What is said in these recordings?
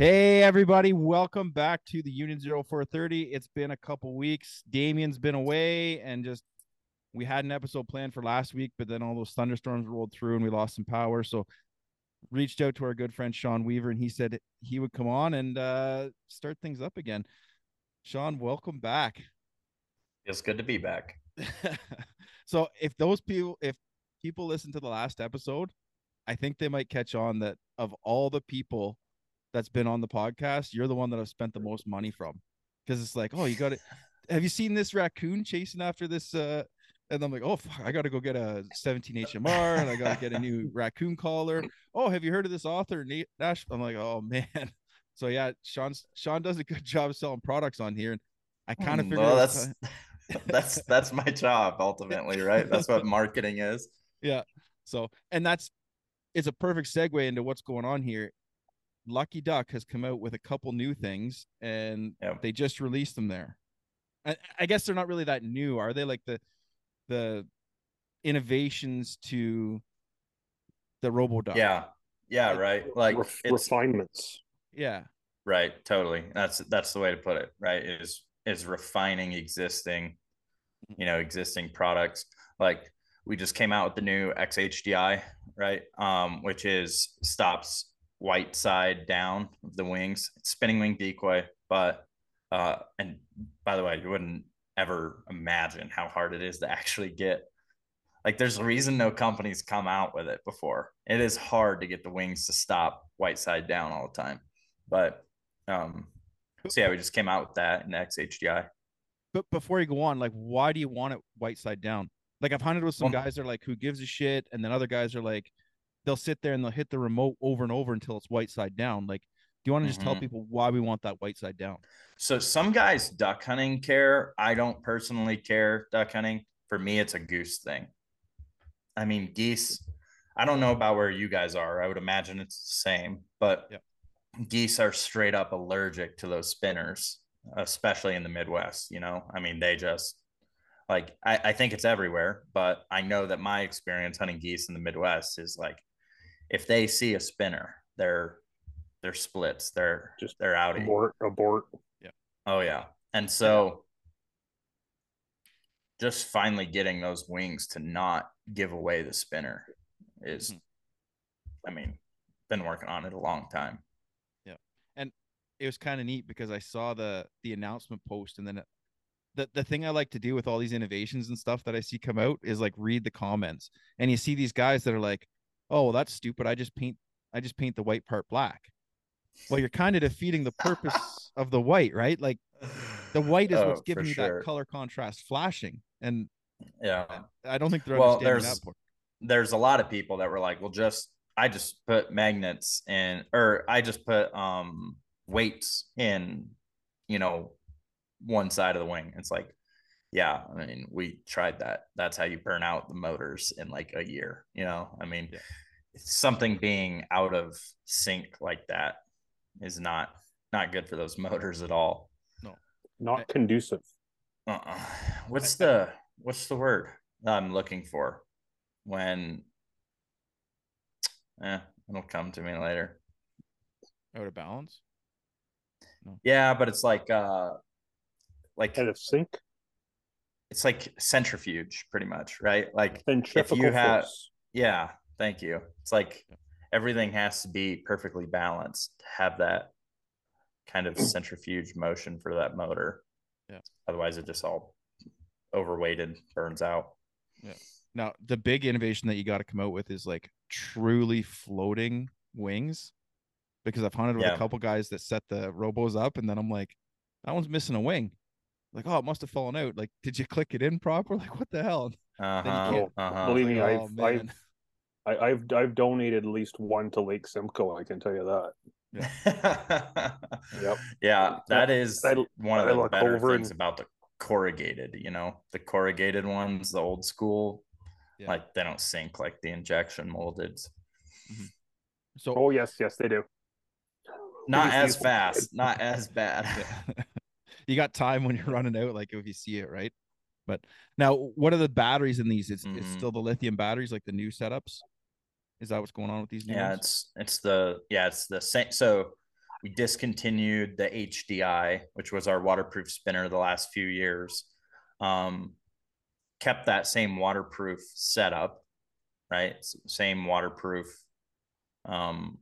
Hey everybody, welcome back to the Union 0430. It's been a couple weeks. Damien's been away and just we had an episode planned for last week, but then all those thunderstorms rolled through and we lost some power. So reached out to our good friend Sean Weaver and he said he would come on and uh start things up again. Sean, welcome back. It's good to be back. so if those people if people listen to the last episode, I think they might catch on that of all the people that's been on the podcast, you're the one that I've spent the most money from. Because it's like, oh, you got it. Have you seen this raccoon chasing after this? Uh, and I'm like, oh, fuck, I got to go get a 17 HMR and I got to get a new raccoon collar. Oh, have you heard of this author, Nate Nash? I'm like, oh man. So yeah, Sean's Sean does a good job selling products on here, and I kind of figured well, that's that's that's my job ultimately, right? That's what marketing is. yeah. So, and that's it's a perfect segue into what's going on here. Lucky Duck has come out with a couple new things, and they just released them there. I, I guess they're not really that new, are they? Like the the innovations to the Robo Duck. Yeah. Yeah, right. Like Ref- it's refinements. yeah, right, totally. That's that's the way to put it, right? Is is refining existing, you know, existing products. Like we just came out with the new XHDI, right? Um, which is stops white side down of the wings, spinning wing decoy, but uh and by the way, you wouldn't ever imagine how hard it is to actually get like there's a reason no companies come out with it before. It is hard to get the wings to stop white side down all the time. But um so yeah we just came out with that in xhdI but before you go on, like, why do you want it white side down? Like, I've hunted with some Well- guys that are like, who gives a shit, and then other guys are like, they'll sit there and they'll hit the remote over and over until it's white side down. Like, do you want to just tell Mhm. people why we want that white side down? so some guys duck hunting care i don't personally care duck hunting for me it's a goose thing i mean geese i don't know about where you guys are i would imagine it's the same but Yep. geese are straight up allergic to those spinners especially in the midwest you know i mean they just like I, I think it's everywhere but i know that my experience hunting geese in the midwest is like if they see a spinner they're they're splits they're Just they're out Abort, abort. Yeah. Oh yeah. And so just finally getting those wings to not give away the spinner is Mhm. I mean, been working on it a long time. Yeah. And it was kind of neat because I saw the the announcement post and then it, the the thing I like to do with all these innovations and stuff that I see come out is like read the comments and you see these guys that are like, "Oh, well, that's stupid. I just paint I just paint the white part black." Well, you're kind of defeating the purpose of the white, right? Like the white is Oh, what's giving you sure. that color contrast flashing and Yeah. I don't think they're Well, there's-. There's a lot of people that were like, well, just I just put magnets in or I just put um weights in, you know, one side of the wing. It's like, yeah, I mean, we tried that. That's how you burn out the motors in like a year, you know? I mean, Yeah. something being out of sync like that is not not good for those motors at all. No. Not I- conducive. Uh-uh. What's the what's the word I'm looking for when eh, it'll come to me later. Out of balance. Yeah, but it's like uh like Out of sync. It's like centrifuge pretty much, right? Like if you have- force. yeah, thank you. It's like everything has to be perfectly balanced to have that kind of mm. centrifuge motion for that motor. Yeah. Otherwise it just all overweighted burns out. Yeah. Now, the big innovation that you got to come out with is like truly floating wings, because I've hunted with Yeah. a couple guys that set the robos up, and then I'm like, that one's missing a wing. Like, oh, it must have fallen out. Like, did you click it in proper? Like, what the hell? Uh-huh. uh-huh. Believe me, Like, I've, oh, I've, man. I, I've, I've donated at least one to Lake Simcoe. I can tell you that. yep. Yep. Yeah, that is I- one of I the look better over things and- about the corrugated, you know, the corrugated ones, the old school, Yeah. like they don't sink like the injection molded. So, Oh yes, yes they do. Not as fast, not as bad. you got time when you're running out, like if you see it, right? But now, what are the batteries in these? It's, it's Mhm. still the lithium batteries, like the new setups. Is that what's going on with these new Yeah, ones? it's it's the yeah, it's the same. So we discontinued the HDI, which was our waterproof spinner the last few years. Um, kept that same waterproof setup, right? Same waterproof. Um,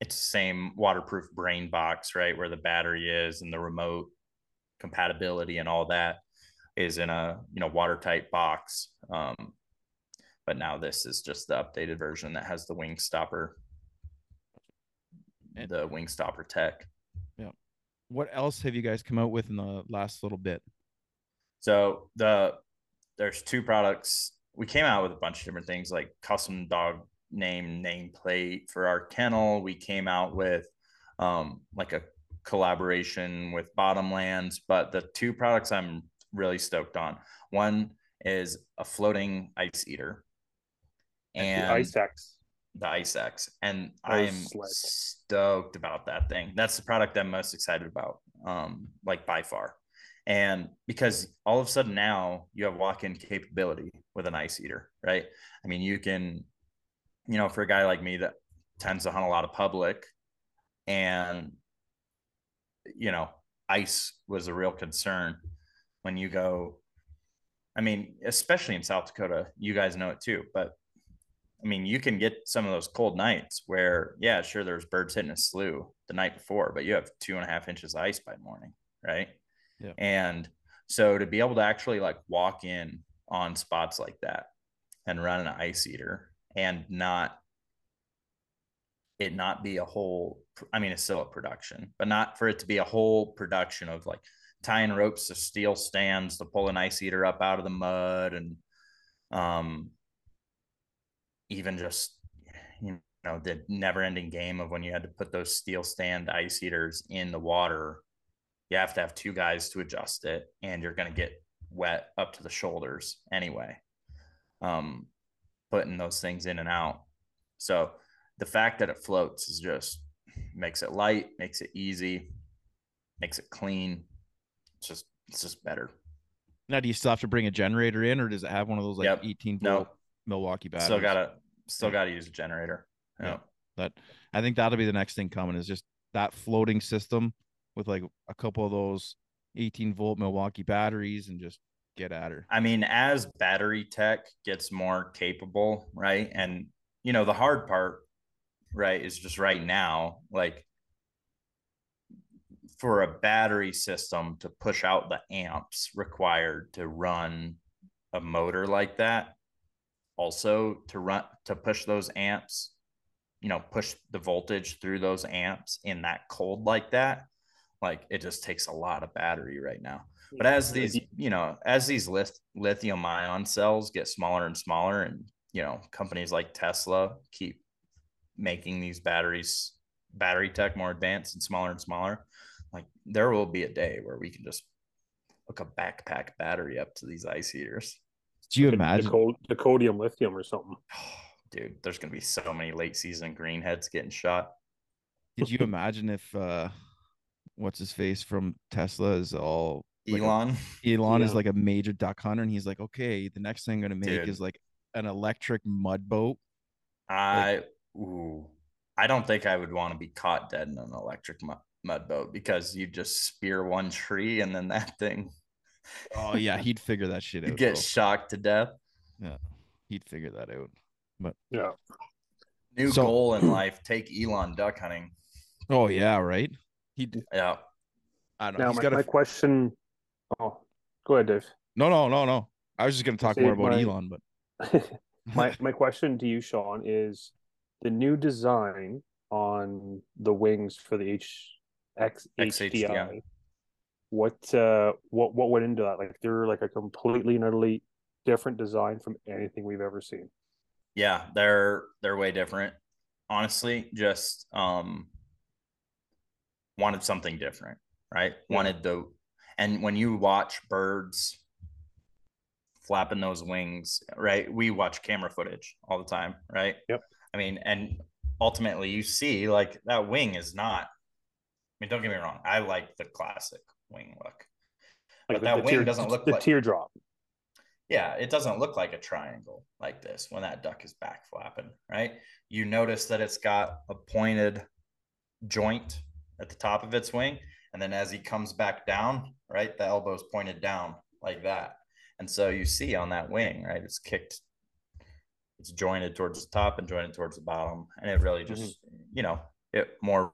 it's the same waterproof brain box, right? Where the battery is and the remote compatibility and all that is in a you know watertight box. Um, but now this is just the updated version that has the wing stopper the wing stopper tech yeah what else have you guys come out with in the last little bit so the there's two products we came out with a bunch of different things like custom dog name nameplate for our kennel. We came out with um, like a collaboration with bottomlands but the two products i'm really stoked on one is a floating ice eater and the ice x the ice x and i am stoked about that thing. That's the product i'm most excited about um like by far. And because all of a sudden now you have walk-in capability with an ice eater right? I mean you can you know for a guy like me that tends to hunt a lot of public and you know ice was a real concern when you go i mean especially in south dakota you guys know it too but I mean, you can get some of those cold nights where, yeah, sure, there's birds hitting a slough the night before, but you have two and a half inches of ice by morning, right? Yeah. And so to be able to actually like walk in on spots like that and run an ice eater and not it not be a whole i mean it's still a production but not for it to be a whole production of like tying ropes to steel stands to pull an ice eater up out of the mud and um even just you know the never ending game of when you had to put those steel stand ice eaters in the water you have to have two guys to adjust it and you're going to get wet up to the shoulders anyway. Um putting those things in and out so the fact that it floats is just makes it light makes it easy makes it clean it's just it's just better now do you still have to bring a generator in or does it have one of those like yep. 18 volt no. Milwaukee batteries. Still gotta still gotta use a generator. Yeah. yeah. That I think that'll be the next thing coming is just that floating system with like a couple of those 18 volt Milwaukee batteries and just get at her. I mean, as battery tech gets more capable, right? And you know, the hard part, right, is just right now, like for a battery system to push out the amps required to run a motor like that also to run to push those amps you know push the voltage through those amps in that cold like that like it just takes a lot of battery right now but as these you know as these lithium ion cells get smaller and smaller and you know companies like tesla keep making these batteries battery tech more advanced and smaller and smaller like there will be a day where we can just hook a backpack battery up to these ice eaters do you imagine the codium lithium or something? Dude, there's gonna be so many late season greenheads getting shot. Did you imagine if uh what's his face from Tesla is all Elon? Like a, Elon yeah. is like a major duck hunter, and he's like, okay, the next thing I'm gonna make Dude. is like an electric mud boat. I like, ooh, I don't think I would want to be caught dead in an electric mud, mud boat because you just spear one tree and then that thing Oh yeah, he'd figure that shit out. Get shocked to death. Yeah, he'd figure that out. But yeah, new so, goal in life: take Elon duck hunting. Oh yeah, right. He yeah. I don't know. Now my, my question. Oh, go ahead, Dave. No, no, no, no. I was just going to talk See, more about my, Elon, but my my question to you, Sean, is the new design on the wings for the H X HDI what uh what what went into that like they're like a completely and utterly different design from anything we've ever seen yeah they're they're way different honestly just um wanted something different right yeah. wanted the and when you watch birds flapping those wings right we watch camera footage all the time right yep i mean and ultimately you see like that wing is not i mean don't get me wrong i like the classic wing look. Like but the, that the wing tear, doesn't look the like teardrop. Yeah, it doesn't look like a triangle like this when that duck is back flapping, right? You notice that it's got a pointed joint at the top of its wing. And then as he comes back down, right, the elbow's pointed down like that. And so you see on that wing, right, it's kicked, it's jointed towards the top and jointed towards the bottom. And it really just, mm-hmm. you know, it more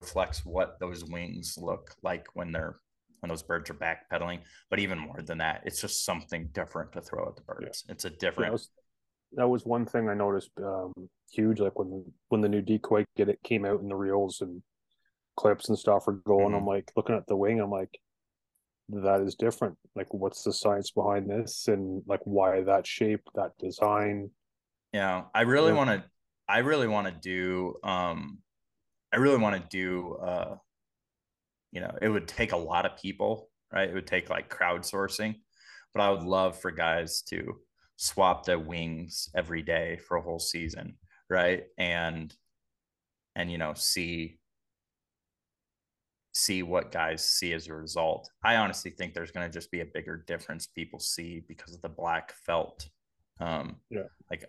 reflects what those wings look like when they're when those birds are backpedaling. But even more than that, it's just something different to throw at the birds. Yeah. It's a different. That, was, that, was, one thing I noticed um, huge. Like when when the new decoy get it came out in the reels and clips and stuff are going. Mm-hmm. I'm like looking at the wing. I'm like, that is different. Like, what's the science behind this, and like why that shape, that design? Yeah, I really yeah. want to. I really want to do. Um, I really want to do. Uh, you know, it would take a lot of people, right? It would take like crowdsourcing, but I would love for guys to swap their wings every day for a whole season, right? And and you know, see see what guys see as a result. I honestly think there's going to just be a bigger difference people see because of the black felt. Um, yeah. Like,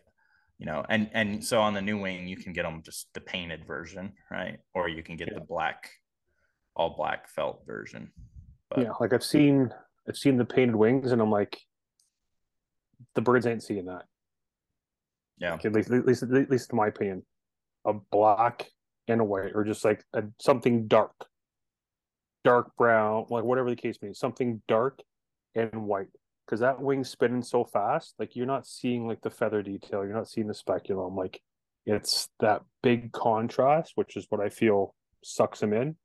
you know, and and so on the new wing, you can get them just the painted version, right? Or you can get yeah. the black, all black felt version. But, yeah, like I've seen, I've seen the painted wings, and I'm like, the birds ain't seeing that. Yeah. Like, at least, at least, at least in my opinion, a black and a white, or just like a, something dark dark brown, like whatever the case may be, something dark and white. Because that wing's spinning so fast, like you're not seeing like the feather detail, you're not seeing the speculum. Like it's that big contrast, which is what I feel sucks them in.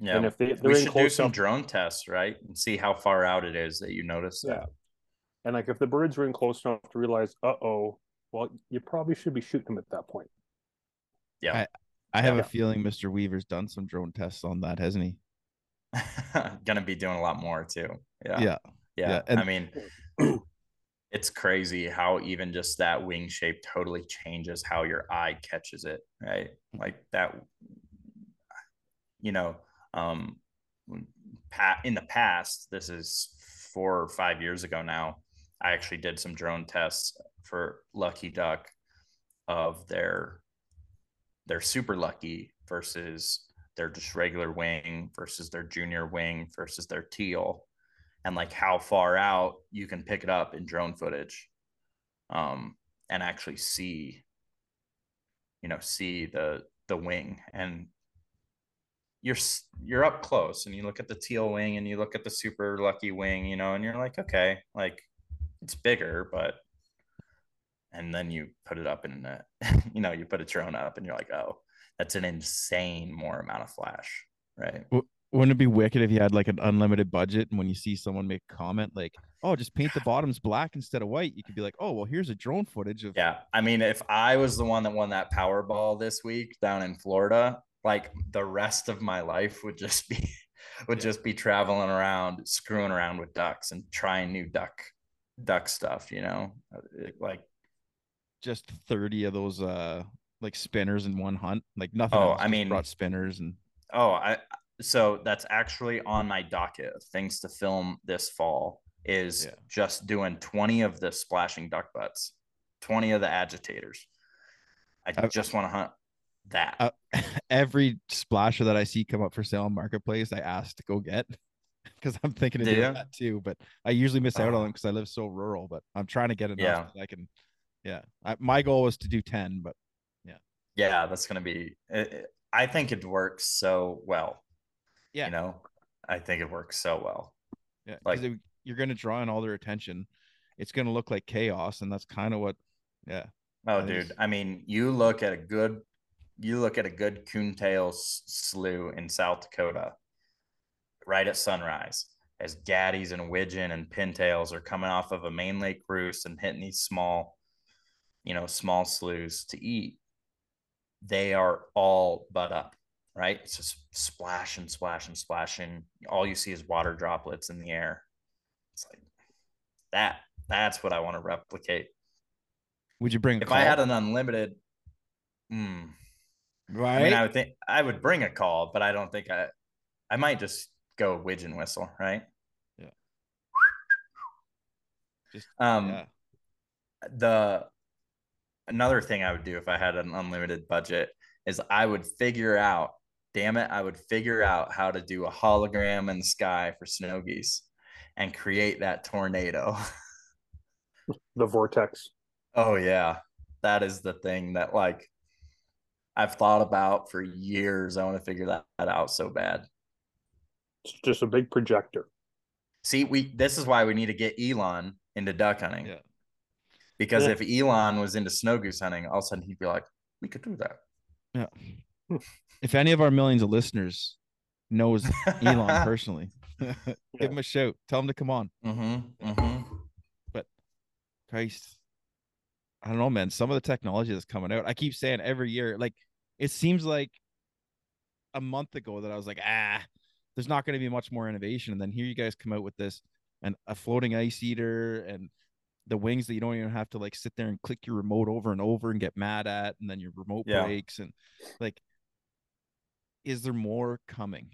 Yeah, and if they we should do some up, drone tests, right, and see how far out it is that you notice. Yeah, that. and like if the birds are in close enough to realize, uh oh, well, you probably should be shooting them at that point. Yeah, I, I have yeah. a feeling Mr. Weaver's done some drone tests on that, hasn't he? gonna be doing a lot more too. Yeah. Yeah. Yeah. yeah. And- I mean, it's crazy how even just that wing shape totally changes how your eye catches it. Right. Like that, you know, um, in the past, this is four or five years ago now, I actually did some drone tests for Lucky Duck of their their super lucky versus their just regular wing versus their junior wing versus their teal and like how far out you can pick it up in drone footage um, and actually see you know see the the wing. And you're you're up close and you look at the teal wing and you look at the super lucky wing you know and you're like okay like it's bigger but and then you put it up in a, you know you put a drone up and you're like oh that's an insane more amount of flash, right? Wouldn't it be wicked if you had like an unlimited budget and when you see someone make a comment like, "Oh, just paint the bottoms black instead of white," you could be like, "Oh, well, here's a drone footage of." Yeah, I mean, if I was the one that won that Powerball this week down in Florida, like the rest of my life would just be would yeah. just be traveling around, screwing around with ducks and trying new duck duck stuff. You know, like just thirty of those uh like spinners in one hunt? Like nothing. Oh, I mean, brought spinners and. Oh, I so that's actually on my docket of things to film this fall is yeah. just doing 20 of the splashing duck butts 20 of the agitators i I've, just want to hunt that uh, every splasher that i see come up for sale on marketplace i ask to go get because i'm thinking of doing that too but i usually miss out uh, on them because i live so rural but i'm trying to get enough yeah. i can yeah I, my goal was to do 10 but yeah, that's going to be, it, I think it works so well. Yeah. You know, I think it works so well. Yeah. Like you're going to draw in all their attention. It's going to look like chaos. And that's kind of what, yeah. Oh, dude. I mean, you look at a good, you look at a good coontail slough in South Dakota right at sunrise as gaddies and widgeon and pintails are coming off of a main lake roost and hitting these small, you know, small sloughs to eat they are all butt up, right? It's just splash and splash and splashing. All you see is water droplets in the air. It's like that. That's what I want to replicate. Would you bring? if call? I had an unlimited, hmm, right? I mean, I would think I would bring a call, but I don't think I. I might just go widgeon whistle, right? Yeah. Just, um, yeah. the another thing I would do if I had an unlimited budget is I would figure out, damn it, I would figure out how to do a hologram in the sky for snow geese and create that tornado. the vortex. Oh yeah. That is the thing that like I've thought about for years. I want to figure that, that out so bad. It's just a big projector. See, we this is why we need to get Elon into duck hunting. Yeah. Because Yeah. if Elon was into snow goose hunting, all of a sudden he'd be like, we could do that. Yeah. if any of our millions of listeners knows Elon personally, give him a shout. Tell him to come on. mm-hmm, mm-hmm. Christ. I don't know, man. Some of the technology that's coming out, I keep saying every year, like it seems like a month ago that I was like, ah, there's not going to be much more innovation. And then here you guys come out with this and a floating ice eater and the wings that you don't even have to like sit there and click your remote over and over and get mad at, and then your remote Yeah. breaks. And like, is there more coming?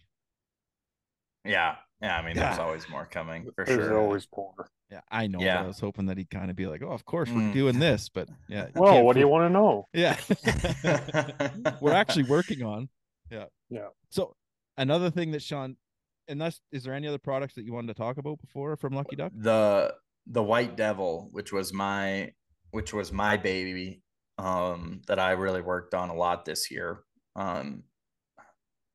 Yeah. Yeah. I mean, there's always more coming for There's sure. always more. Yeah, I know. Yeah. But I was hoping that he'd kind of be like, oh, of course we're Mm. doing this, but yeah. Well, what do you want to know? Yeah. we're actually working on. Yeah. Yeah. So another thing that Sean, and that's is there any other products that you wanted to talk about before from Lucky Duck? the the white devil which was my which was my baby um that i really worked on a lot this year. Um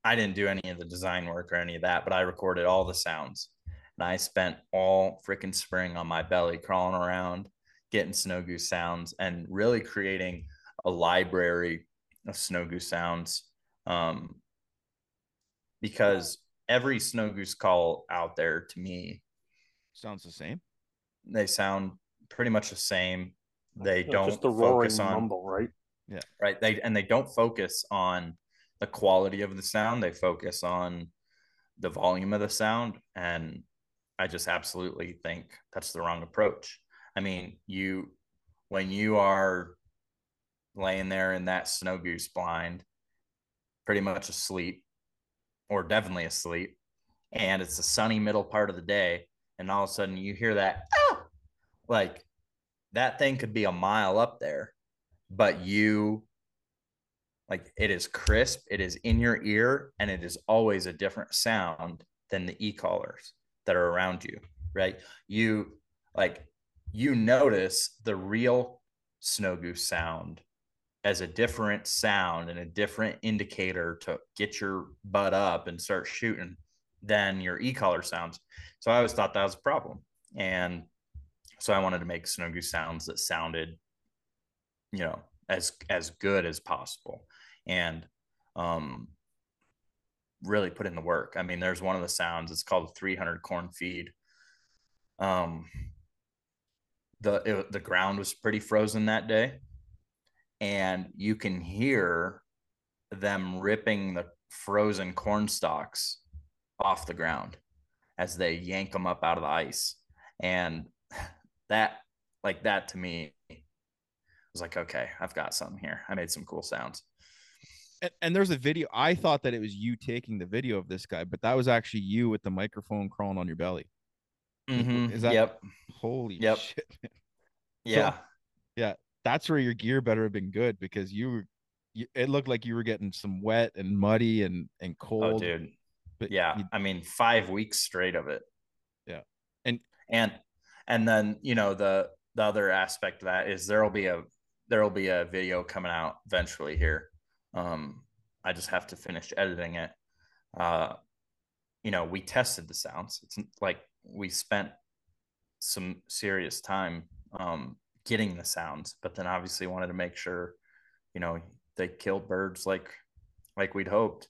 i didn't do any of the design work or any of that but i recorded all the sounds. And i spent all freaking spring on my belly crawling around getting snow goose sounds and really creating a library of snow goose sounds. Um because every snow goose call out there to me Sounds the same. They sound pretty much the same. They It's don't just the focus on mumble, right? Yeah. Right. They and they don't focus on the quality of the sound. They focus on the volume of the sound, and I just absolutely think that's the wrong approach. I mean, you when you are laying there in that snow goose blind, pretty much asleep, or definitely asleep, and it's the sunny middle part of the day, and all of a sudden you hear that, "Ah!" Like that thing could be a mile up there, but you like it is crisp, it is in your ear, and it is always a different sound than the e-collars that are around you, right? You like you notice the real snow goose sound as a different sound and a different indicator to get your butt up and start shooting than your e-collar sounds. So I always thought that was a problem. And so I wanted to make goose sounds that sounded, you know, as as good as possible. And um really put in the work. I mean, there's one of the sounds, it's called 300 corn feed. Um the it, the ground was pretty frozen that day and you can hear them ripping the frozen corn stalks off the ground as they yank them up out of the ice and that like that to me was like okay i've got something here i made some cool sounds And, and there's a video. I thought that it was you taking the video of this guy, but that was actually you with the microphone crawling on your belly. Mhm. Is that- yep Holy Yep. shit! yeah Yeah. That's where your gear better have been good because you were. You, it looked like you were getting some wet and muddy and and cold. oh dude But yeah you- i mean five weeks straight of it Yeah. And- and and then you know the the other aspect of that is there'll be a there'll be a video coming out eventually here. Um i just have to finish editing it. Uh you know we tested the sounds. It's like we spent some serious time um getting the sounds but then obviously wanted to make sure you know they killed birds like like we'd hoped.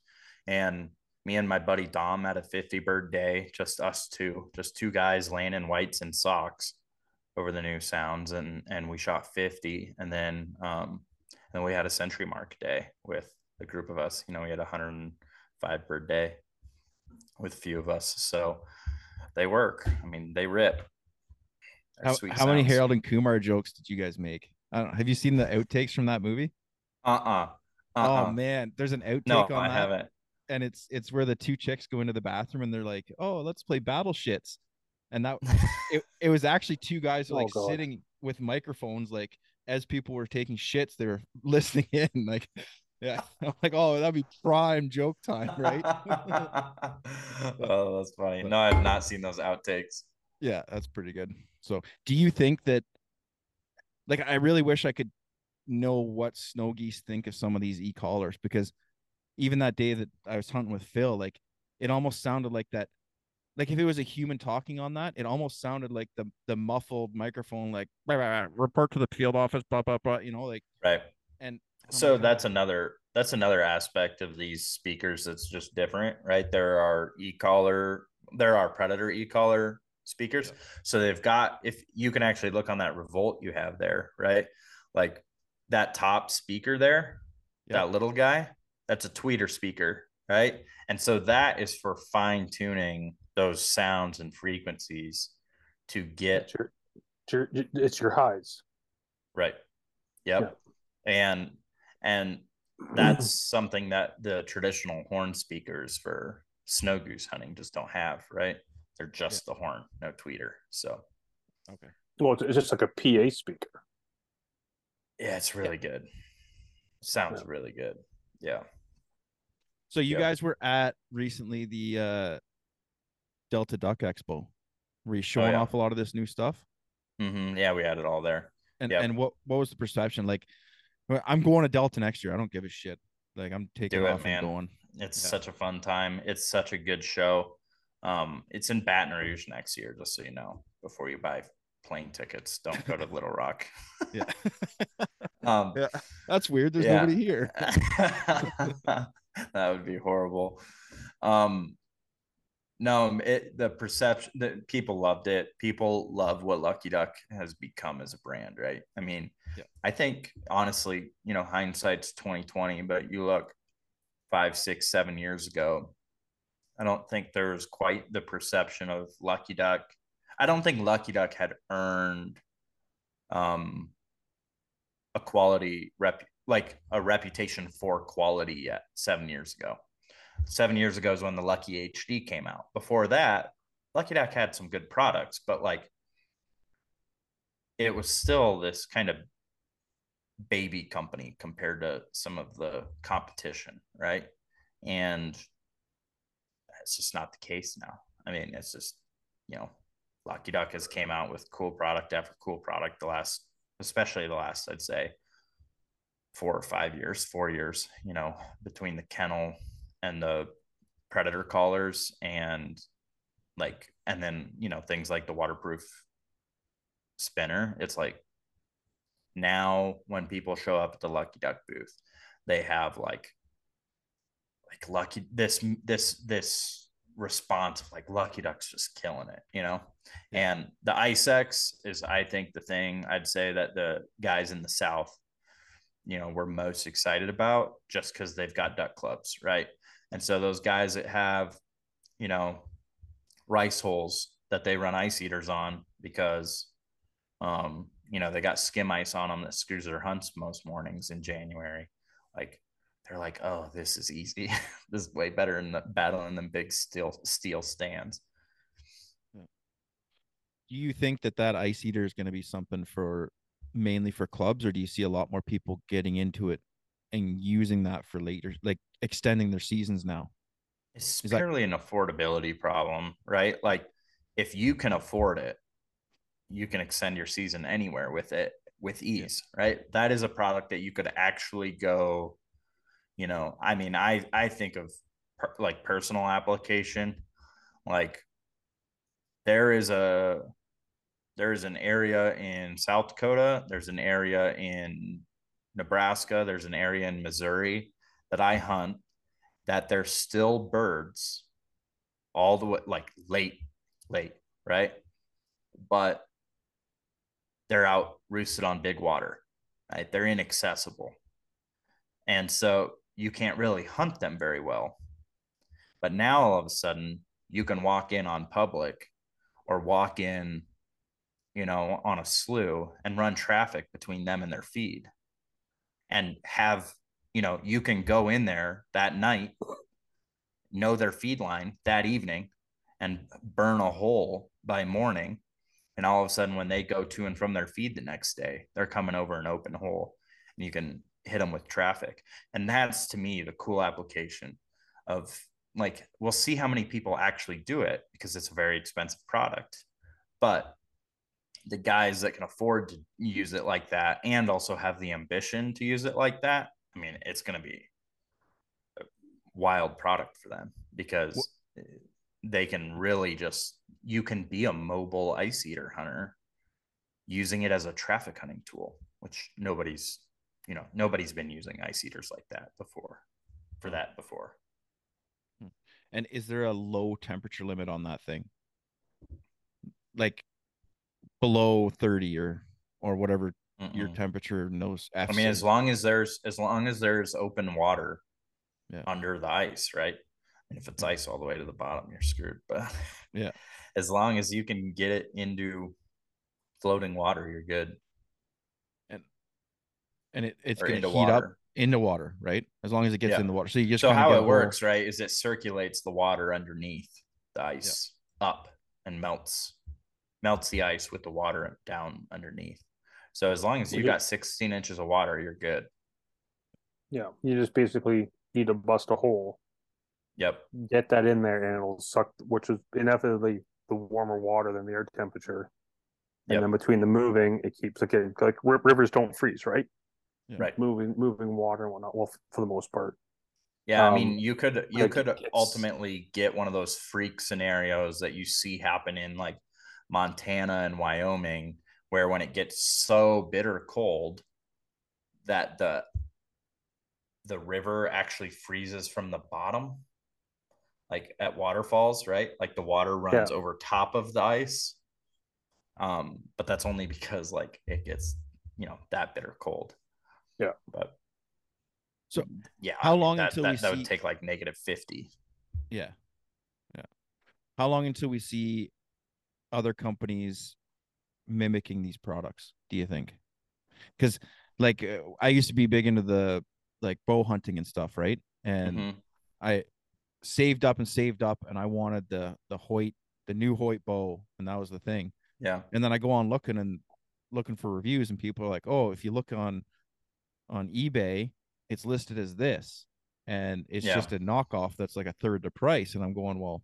And me and my buddy Dom had a 50 bird day, just us two, just two guys laying in whites and socks over the new sounds. And, and we shot 50. And then, um, then we had a century mark day with a group of us, you know, we had a 105 bird day with a few of us. So they work. I mean, they rip. They're How, many. Harold and Kumar jokes did you guys make? I don't, have you seen the outtakes from that movie? Uh-uh. Uh-uh. Oh man, there's an outtake no, on I that, haven't. And it's it's where the two chicks go into the bathroom and they're like, "Oh, let's play battle shits," and that it, it was actually two guys Oh, like God. sitting with microphones, like as people were taking shits, they were listening in, like, Yeah. I'm like, oh, that'd be prime joke time, right? oh, that's funny. No, I've not seen those outtakes. Yeah, that's pretty good. So, do you think that like I really wish I could know what snow geese think of some of these e-collars because even that day that I was hunting with Phil, like it almost sounded like that like if it was a human talking on that, it almost sounded like the the muffled microphone, like report to the field office, blah blah blah. You know, like right. And oh so that's another that's another aspect of these speakers that's just different, right? There are e-collar, there are predator e-collar speakers. Yeah. So they've got if you can actually look on that revolt you have there, right? Like that top speaker there, yeah. that little guy, that's a tweeter speaker, right? And so that is for fine tuning those sounds and frequencies to get it's your, it's your, it's your highs. Right. Yep. Yeah. And and that's something that the traditional horn speakers for snow goose hunting just don't have, right? They're just yeah. the horn, no tweeter. So okay. Well, it's just like a PA speaker. Yeah, it's really yeah. good. Sounds really good. Yeah. So you yep. guys were at recently the uh Delta Duck Expo. Were you oh, showing oh, yeah. off a lot of this new stuff? Mm-hmm. Yeah, we had it all there. And yep. and what what was the perception like? I'm going to Delta next year. I don't give a shit. Like I'm taking Do off it, man. and going. It's yeah. such a fun time. It's such a good show. Um, it's in Baton Rouge next year, just so you know, before you buy plane tickets. Don't go to Little Rock. yeah. um, yeah. That's weird. There's yeah. nobody here. that would be horrible. Um, no, it the perception that people loved it. People love what Lucky Duck has become as a brand, right? I mean, yeah. I think honestly, you know, hindsight's twenty twenty, but you look five, six, seven years ago, I don't think there was quite the perception of Lucky Duck. I don't think Lucky Duck had earned um a quality rep like a reputation for quality yet seven years ago seven years ago is when the Lucky HD came out. Before that, Lucky Duck had some good products, but like it was still this kind of baby company compared to some of the competition, right? And it's just not the case now. I mean, it's just, you know, Lucky Duck has came out with cool product after cool product the last, especially the last, I'd say, four or five years, four years, you know, between the kennel and the predator collars and like and then you know things like the waterproof spinner it's like now when people show up at the lucky duck booth they have like like lucky this this this response of like lucky duck's just killing it you know. And the ice x is i think the thing i'd say that the guys in the south you know we're most excited about just because they've got duck clubs right and so those guys that have, you know, rice holes that they run ice eaters on because, um, you know, they got skim ice on them that screws their hunts most mornings in January. Like they're like, oh, this is easy. this is way better than battling them big steel steel stands. Do you think that that ice eater is going to be something for mainly for clubs, or do you see a lot more people getting into it and using that for later, like extending their seasons now? It's Is purely that- an affordability problem, right? Like if you can afford it, you can extend your season anywhere with it with ease, yeah. right? That is a product that you could actually go, you know, I mean, I I think of per, like personal application, like there is a there is an area in South Dakota, there's an area in Nebraska, there's an area in Missouri that I hunt that there's still birds all the way like late, late, right? But they're out roosted on big water, right? They're inaccessible. And so you can't really hunt them very well. But now all of a sudden you can walk in on public or walk in, you know, on a slough and run traffic between them and their feed and have you know you can go in there that night know their feed line that evening and burn a hole by morning and all of a sudden when they go to and from their feed the next day they're coming over an open hole and you can hit them with traffic. And that's to me the cool application of like we'll see how many people actually do it because it's a very expensive product. But the guys that can afford to use it like that and also have the ambition to use it like that, I mean, it's going to be a wild product for them because they can really just you can be a mobile ice eater hunter using it as a traffic hunting tool, which nobody's you know nobody's been using ice eaters like that before for that before hmm. and is there a low temperature limit on that thing like below 30 or or whatever Mm-mm. your temperature knows i mean as long as there's as long as there's open water yeah. under the ice right and if it's mm-hmm. ice all the way to the bottom you're screwed but yeah as long as you can get it into floating water you're good and and it, it's going to heat water. up into water, right? As long as it gets yeah. in the water. So you just so how it works, right? Is it circulates the water underneath the ice yeah. up and melts melts the ice with the water down underneath. So as long as you got 16 inches of water, you're good. Yeah, you just basically need to bust a hole. Yep. Get that in there, and it'll suck, which is inevitably the warmer water than the air temperature. And yep. then between the moving, it keeps like like rivers don't freeze, right? yeah. right moving moving water and whatnot well for the most part yeah um, i mean um, you could you could ultimately get one of those freak scenarios that you see happen in like montana and wyoming where when it gets so bitter cold that the the river actually freezes from the bottom like at waterfalls right like the water runs yeah. over top of the ice um but that's only because like it gets you know that bitter cold yeah. But so yeah, how I mean, long that, until that, we that see... would take like negative 50. Yeah. Yeah. How long until we see other companies mimicking these products, do you think? Because like uh, I used to be big into the like bow hunting and stuff, right? And mm-hmm. I saved up and saved up and I wanted the the Hoyt, the new Hoyt bow, and that was the thing. Yeah. And then I go on looking and looking for reviews and people are like, "Oh, if you look on on eBay, it's listed as this, and it's yeah. just a knockoff that's like a third the price. And I'm going, well,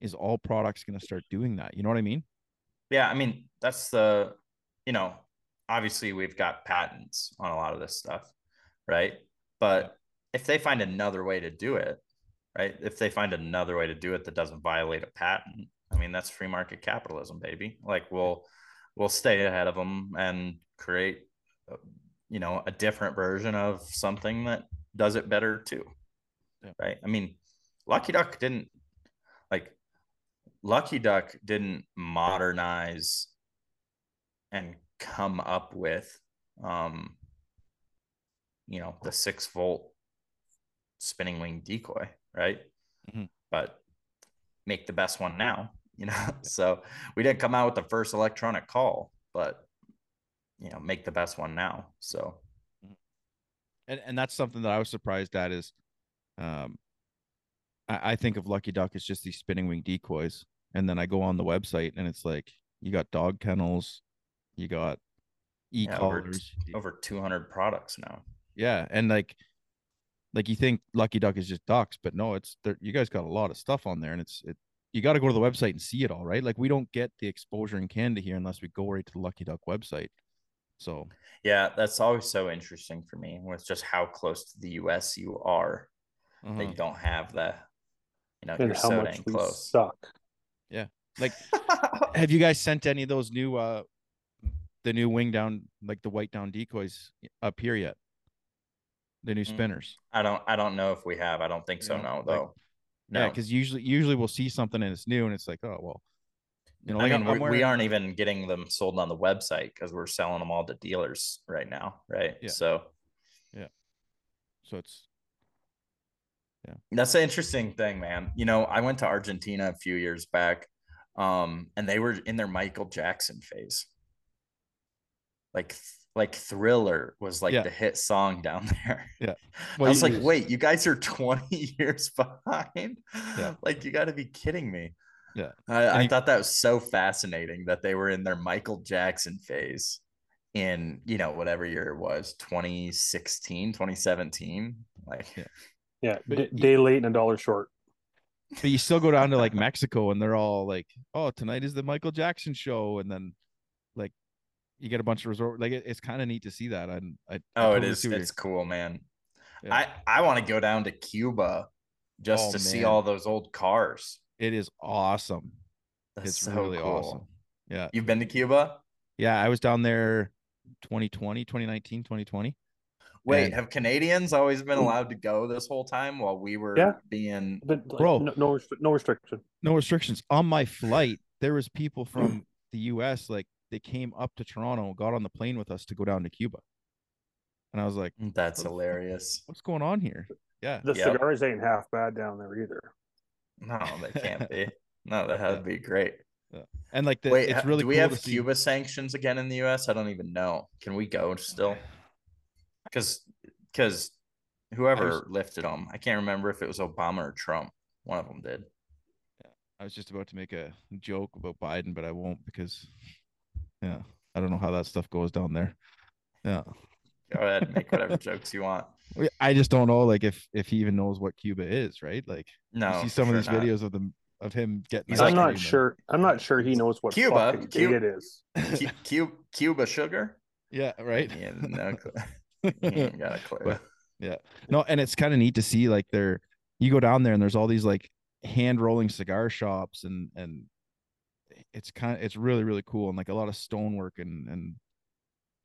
is all products going to start doing that? You know what I mean? Yeah, I mean that's the, you know, obviously we've got patents on a lot of this stuff, right? But if they find another way to do it, right? If they find another way to do it that doesn't violate a patent, I mean that's free market capitalism, baby. Like we'll we'll stay ahead of them and create uh, you know a different version of something that does it better too yeah. right i mean lucky duck didn't like lucky duck didn't modernize and come up with um you know the six volt spinning wing decoy right? Mm-hmm. but make the best one now you know? So we didn't come out with the first electronic call but you know make the best one now so. And and that's something that i was surprised at is um i, I think of lucky duck as just these spinning wing decoys and then i go on the website and it's like you got dog kennels you got e-collars yeah, over, over 200 products now yeah and like like you think lucky duck is just ducks but no it's there you guys got a lot of stuff on there and it's it you got to go to the website and see it all right like we don't get the exposure in canada here unless we go right to the lucky duck website so yeah, that's always so interesting for me with just how close to the US you are. Uh-huh. That you don't have the you know, and you're so dang close. Suck. Yeah. Like have you guys sent any of those new uh the new wing down like the white down decoys up here yet? The new mm, spinners. I don't I don't know if we have. I don't think so, no, though. Like, no. Yeah, because usually usually we'll see something and it's new and it's like, oh well, you know, I mean, wearing... we aren't even getting them sold on the website because we're selling them all to dealers right now, right? Yeah. So, yeah. So it's, yeah. That's an interesting thing, man. You know, I went to Argentina a few years back, um, and they were in their Michael Jackson phase. Like, like Thriller was like yeah. the hit song down there. Yeah. Well, I was like, wait, you guys are 20 years behind? Yeah. Like, you got to be kidding me. Yeah. I, I thought that was so fascinating that they were in their Michael Jackson phase in you know whatever year it was 2016 2017 like yeah, yeah d- day late and a dollar short. But you still go down to like mexico and they're all like oh tonight is the michael jackson show and then like you get a bunch of resort like it, it's kind of neat to see that. And I, oh I totally it is it's cool man. Yeah. i i want to go down to cuba just oh, to man. see all those old cars. It is awesome. That's it's so really cool. awesome. Yeah. You've been to cuba? Yeah i was down there 2020 2019 2020 Wait, and, have Canadians always been allowed to go this whole time while we were yeah. being but, bro? No, no, no restriction. No restrictions on my flight. There was people from mm. the U.S. like they came up to Toronto, got on the plane with us to go down to Cuba, and I was like, mm, "That's hilarious. What's going on here?" Yeah, the yep. cigars ain't half bad down there either. No, they can't be. No, that would be great. Yeah. And like the, Wait, it's really do we cool have Cuba see... sanctions again in the U.S.? I don't even know. Can we go still? Because because whoever was... lifted them, I can't remember if it was Obama or Trump. One of them did. Yeah, I was just about to make a joke about Biden, but I won't because, yeah, I don't know how that stuff goes down there. Yeah. Go ahead, make whatever jokes you want. I just don't know, like if if he even knows what Cuba is, right? Like, no, see some of these not. videos of them of him getting. I'm not sure. I'm not sure he knows what Cuba, Cuba it is. Cuba, Cuba sugar. Yeah, right. Yeah, no, got a clue. But, yeah, no, and it's kind of neat to see like there. You go down there and there's all these like hand rolling cigar shops and and it's kind of it's really really cool and like a lot of stonework and and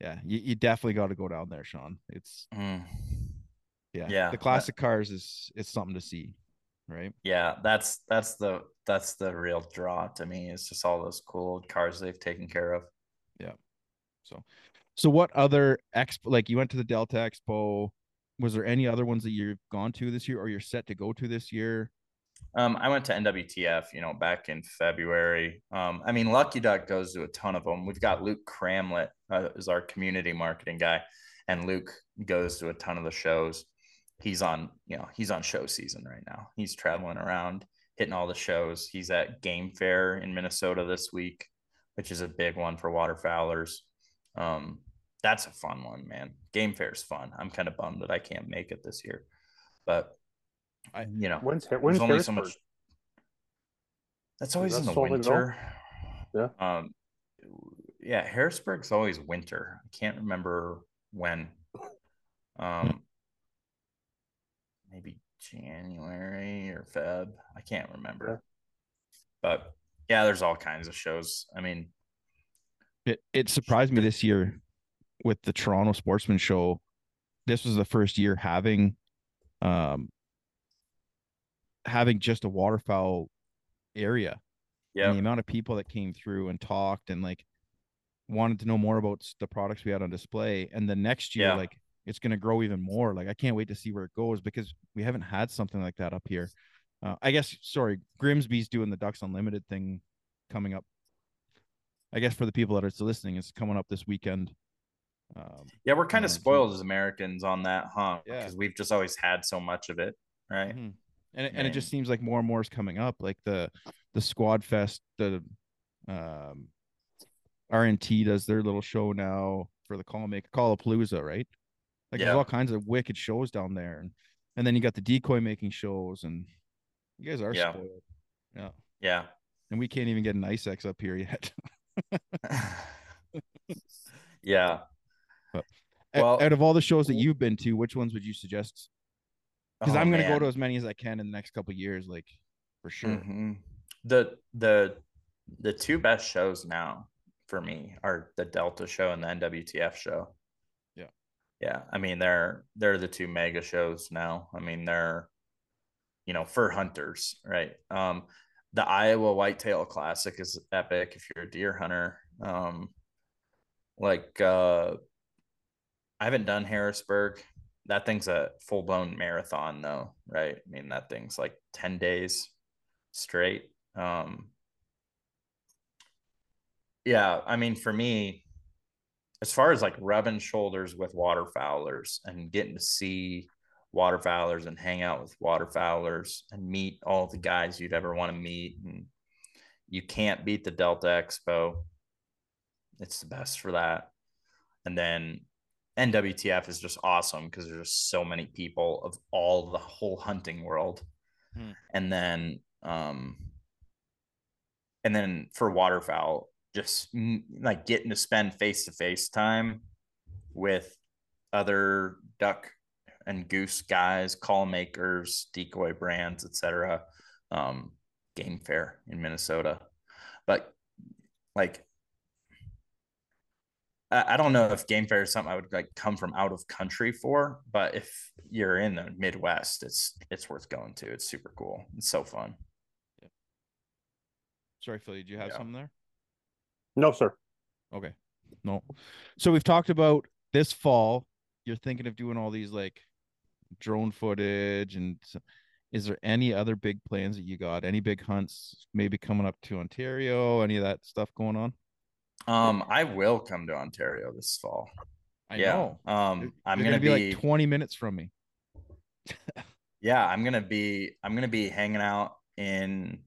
yeah, you, you definitely got to go down there, Sean. It's mm. yeah, yeah. The classic cars is it's something to see right? Yeah, that's that's the that's the real draw to me. It's just all those cool cars they've taken care of. Yeah. So, so what other expo? Like you went to the Delta Expo. Was there any other ones that you've gone to this year, or you're set to go to this year? Um, I went to NWTF, you know, back in February. Um, I mean, Lucky Duck goes to a ton of them. We've got Luke Cramlet uh, is our community marketing guy, and Luke goes to a ton of the shows he's on you know he's on show season right now he's traveling around hitting all the shows he's at game fair in minnesota this week which is a big one for waterfowlers um that's a fun one man. Game fair is fun. I'm kind of bummed that i can't make it this year but i you know when's, when's only so much that's always in the winter. yeah. Um yeah harrisburg's always winter. I can't remember when. Um maybe January or Feb. I can't remember. But yeah, there's all kinds of shows. I mean, it it surprised me this year with the Toronto Sportsman Show. This was the first year having um having just a waterfowl area. Yeah. The amount of people that came through and talked and like wanted to know more about the products we had on display. And the next year, yeah. like it's going to grow even more. Like I can't wait to see where it goes because we haven't had something like that up here. Uh, I guess sorry, Grimsby's doing the Ducks Unlimited thing coming up. I guess for the people that are still listening, it's coming up this weekend. Um, yeah, we're kind of spoiled as Americans on that, huh? Yeah, because we've just always had so much of it, right? Mm-hmm. And it, and it just seems like more and more is coming up, like the the Squad Fest, the um, RNT does their little show now for the call make Callapalooza, right? Like yeah. there's all kinds of wicked shows down there, and and then you got the decoy making shows, and you guys are yeah. spoiled. Yeah. Yeah. And we can't even get an ice X up here yet. yeah. But well, out of all the shows that you've been to, which ones would you suggest? Because oh, I'm going to go to as many as I can in the next couple years, like for sure. Mm-hmm. The the the two best shows now for me are the Delta show and the NWTF show. Yeah, yeah. I mean they're they're the two mega shows now. I mean they're you know for hunters, right? Um the Iowa Whitetail Classic is epic if you're a deer hunter. Um like uh I haven't done Harrisburg. That thing's a full blown marathon though, right? I mean that thing's like 10 days straight. Um yeah, I mean for me, as far as like rubbing shoulders with waterfowlers and getting to see waterfowlers and hang out with waterfowlers and meet all the guys you'd ever want to meet and you can't beat the delta expo it's the best for that and then NWTF is just awesome because there's just so many people of all the whole hunting world. Hmm. And then um and then for waterfowl, just like getting to spend face to face time with other duck and goose guys, call makers, decoy brands, etc. Um, game fair in Minnesota. But like I I don't know if game fair is something I would like come from out of country for, but if you're in the Midwest, it's it's worth going to. It's super cool. It's so fun. Sorry, Philly, do you have Yeah. something there? No, sir. Okay. No. So we've talked about this fall. You're thinking of doing all these like drone footage and is there any other big plans that you got? Any big hunts maybe coming up to Ontario? Any of that stuff going on? Um, I will come to Ontario this fall. I yeah. know. Um, I'm you're gonna, be, like 20 minutes from me. yeah, I'm gonna be I'm gonna be hanging out in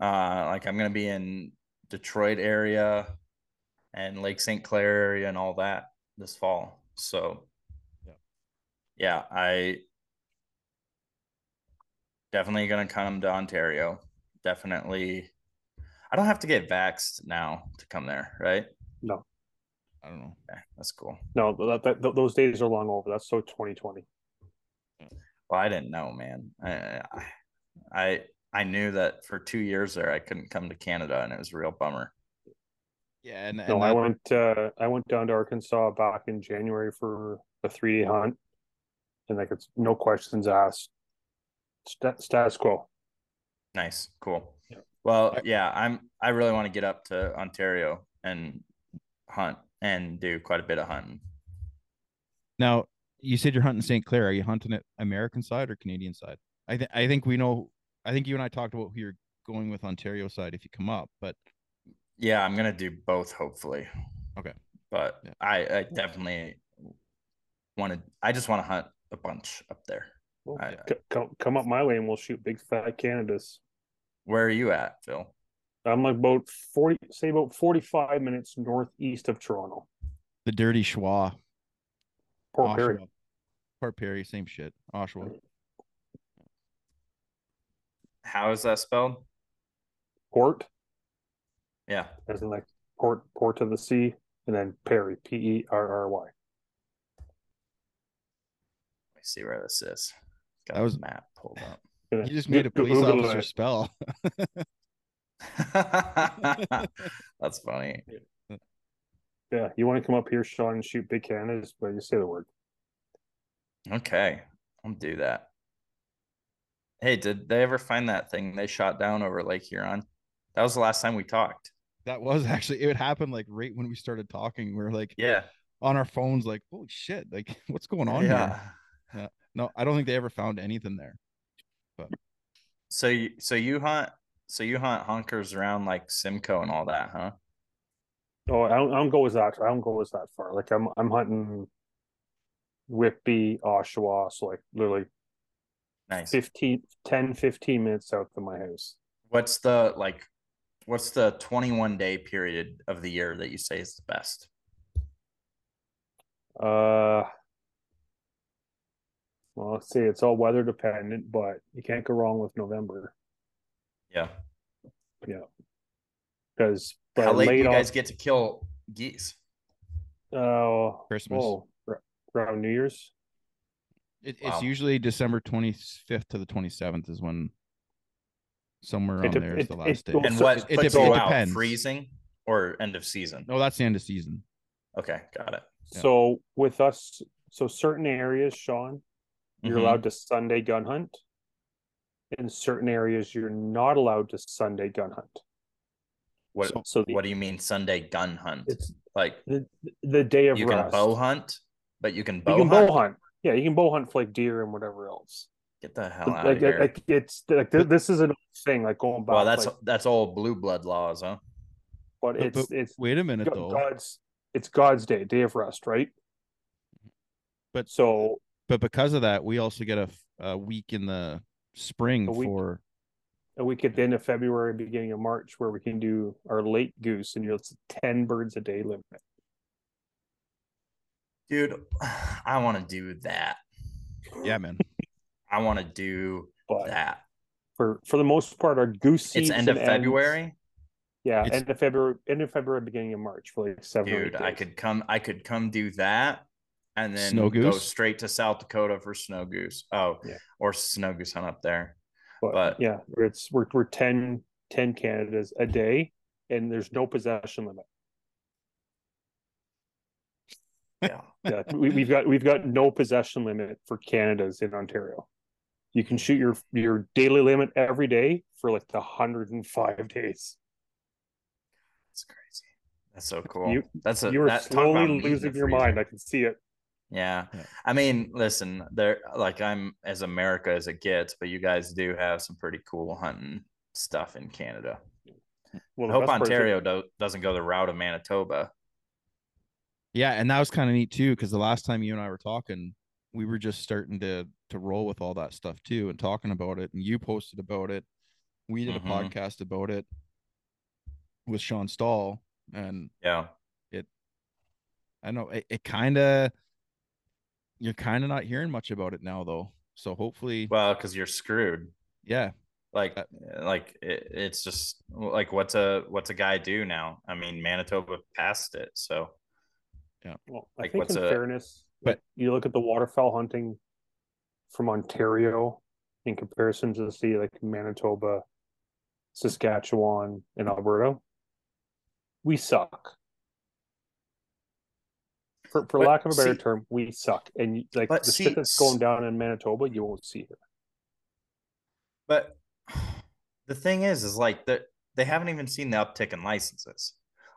uh like I'm gonna be in Detroit area and Lake St. Clair area and all that this fall. So Yeah. yeah, I definitely gonna come to Ontario. Definitely I don't have to get vaxxed now to come there, right? No, I don't know. Okay, that's cool. no, that, that, th- those days are long over. That's so 2020. Well, I didn't know, man. I, I I knew that for two years there I couldn't come to Canada, and it was a real bummer. Yeah, and, and No, I went. Uh, I went down to Arkansas back in January for a three day hunt, and like it's no questions asked. St- status quo. Nice, cool. Yeah. Well, yeah, I'm. I really want to get up to Ontario and hunt and do quite a bit of hunting. now you said you're hunting St. Clair. Are you hunting it American side or Canadian side? I think I think we know I think you and I talked about who you're going with Ontario side if you come up, but Yeah, I'm gonna do both, hopefully. Okay. But Yeah. I, I definitely want to. I just want to hunt a bunch up there. Well, I- c- come come up my way and we'll shoot big fat Canadas. Where are you at, Phil? I'm like about forty, say about forty-five minutes northeast of Toronto. the dirty schwa. Port Perry. Port Perry, same shit. Oshawa. How is that spelled? Port, Yeah. as in like port, port of the sea, and then Perry, P E R R Y. Let me see where this is. Got That was- the map pulled up. You just made a police Google officer it. spell. That's funny. Yeah, you want to come up here, Sean, and shoot big cannons, but you say the word. Okay, I'll do that. Hey, did they ever find that thing they shot down over Lake Huron? That was the last time we talked. that was actually it happened like right when we started talking. We are like Yeah. on our phones, like, holy shit, like what's going on yeah. here? No, I don't think they ever found anything there. So you so you hunt so you hunt honkers around like Simcoe and all that, huh? Oh, I don't, I don't go as that. I don't go as that far. Like I'm, I'm hunting Whitby, Oshawa, so like literally Nice. 15, 10, 15 minutes south of my house. What's the like what's the 21 day period of the year that you say is the best? Uh, well, let's see. It's all weather dependent, but you can't go wrong with November Yeah. Yeah. Because How late do you guys off- get to kill geese? Oh, Christmas. Oh, around New Year's. It, Wow. It's usually December 25th to the 27th is when somewhere around dep- there is it- the it- last day. well, And what it puts dep- it out? depends. Freezing or end of season? No, that's the end of season. Okay, got it. Yeah. So with us, so certain areas, Sean, you're Mhm. allowed to Sunday gun hunt. In certain areas, you're not allowed to Sunday gun hunt. What So- So the, what do you mean Sunday gun hunt? it's Like the the day of you rest. can bow hunt, but you can You bow can hunt. bow hunt. Yeah, you can bow hunt for like deer and whatever else. Get the hell out like, of here. like it's like this is a thing like going back. well, that's like, that's all blue blood laws, huh? but But- it's but it's Wait a minute Go- though. God's it's God's day, day of rest, right? But- so But because of that, we also get a, a week in the spring A week. for a week at the end of February, beginning of March, where we can do our late goose, and you know, it's a ten birds a day limit. Dude, I want to do that. Yeah, man. I want to do But that. for for the most part, our goose It's end of ends- February. Yeah, It's- end of February, end of February, beginning of March for like seven. Dude, I could come I could come do that and then Snow go straight to South Dakota for snow goose. Oh, Yeah. or snow goose hunt up there. but, but- yeah, it's we're we're 10, 10 Canadas a day, and there's no possession limit. Yeah. Yeah, we, we've got we've got no possession limit for Canadas in Ontario. You can shoot your your daily limit every day for like the hundred and five days. That's crazy. That's so cool. You- That's a You are that, slowly meat in the losing your freezer. mind. I can see it. Yeah. Yeah. I mean, listen, there like I'm as America as it gets, but you guys do have some pretty cool hunting stuff in Canada. Well, I hope Ontario do, doesn't go the route of Manitoba. Yeah, and that was kind of neat too, because the last time you and I were talking, we were just starting to to roll with all that stuff too, and talking about it. And you posted about it. We did Mhm. a podcast about it with Sean Stahl, and Yeah. It I know it, it kind of you're kind of not hearing much about it now, though. So hopefully, Well, because you're screwed. yeah, Like, Uh, like it, it's just like what's a what's a guy do now? I mean, Manitoba passed it, so yeah. Well, I Like, think what's in a- fairness, But- like, you look at the waterfowl hunting from Ontario in comparison to the see like Manitoba, Saskatchewan, and Alberta. We suck. For, for lack of a better see- term, we suck. And like the see, shit that's going down in Manitoba, you won't see here. But the thing is, is like that they haven't even seen the uptick in licenses.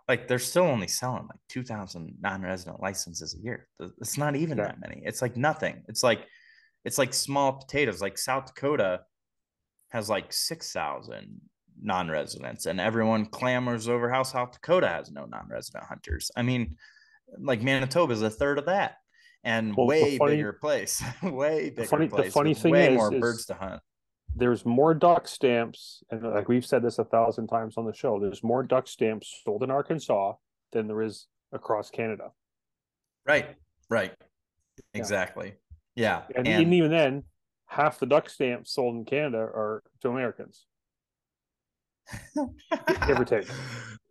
Like they're still only selling like two thousand non-resident licenses a year. It's not even Yeah. that many. It's like nothing. It's like it's like small potatoes. Like South Dakota has like six thousand non-residents, and everyone clamors over how South Dakota has no non-resident hunters. I mean, like Manitoba is a third of that. And Well, way funny- bigger place, way bigger funny- the funny thing way is- more is- birds to hunt. There's more duck stamps, and like we've said this a thousand times on the show, there's more duck stamps sold in Arkansas than there is across Canada. Right. Right. Exactly. Yeah. And, And, even, even then, half the duck stamps sold in Canada are to Americans give or take.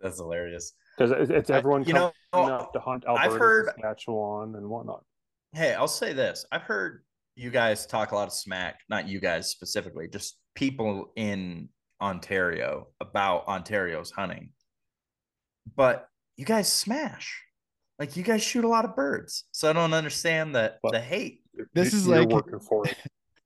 That's hilarious. Because it's, it's I- everyone You coming know, up to hunt Alberta, heard- Saskatchewan, and whatnot. hey, I'll say this. I've heard you guys talk a lot of smack, not you guys specifically, just people in Ontario about Ontario's hunting. But you guys smash. Like you guys shoot a lot of birds. So I don't understand the Well, the hate. This is like- working for it.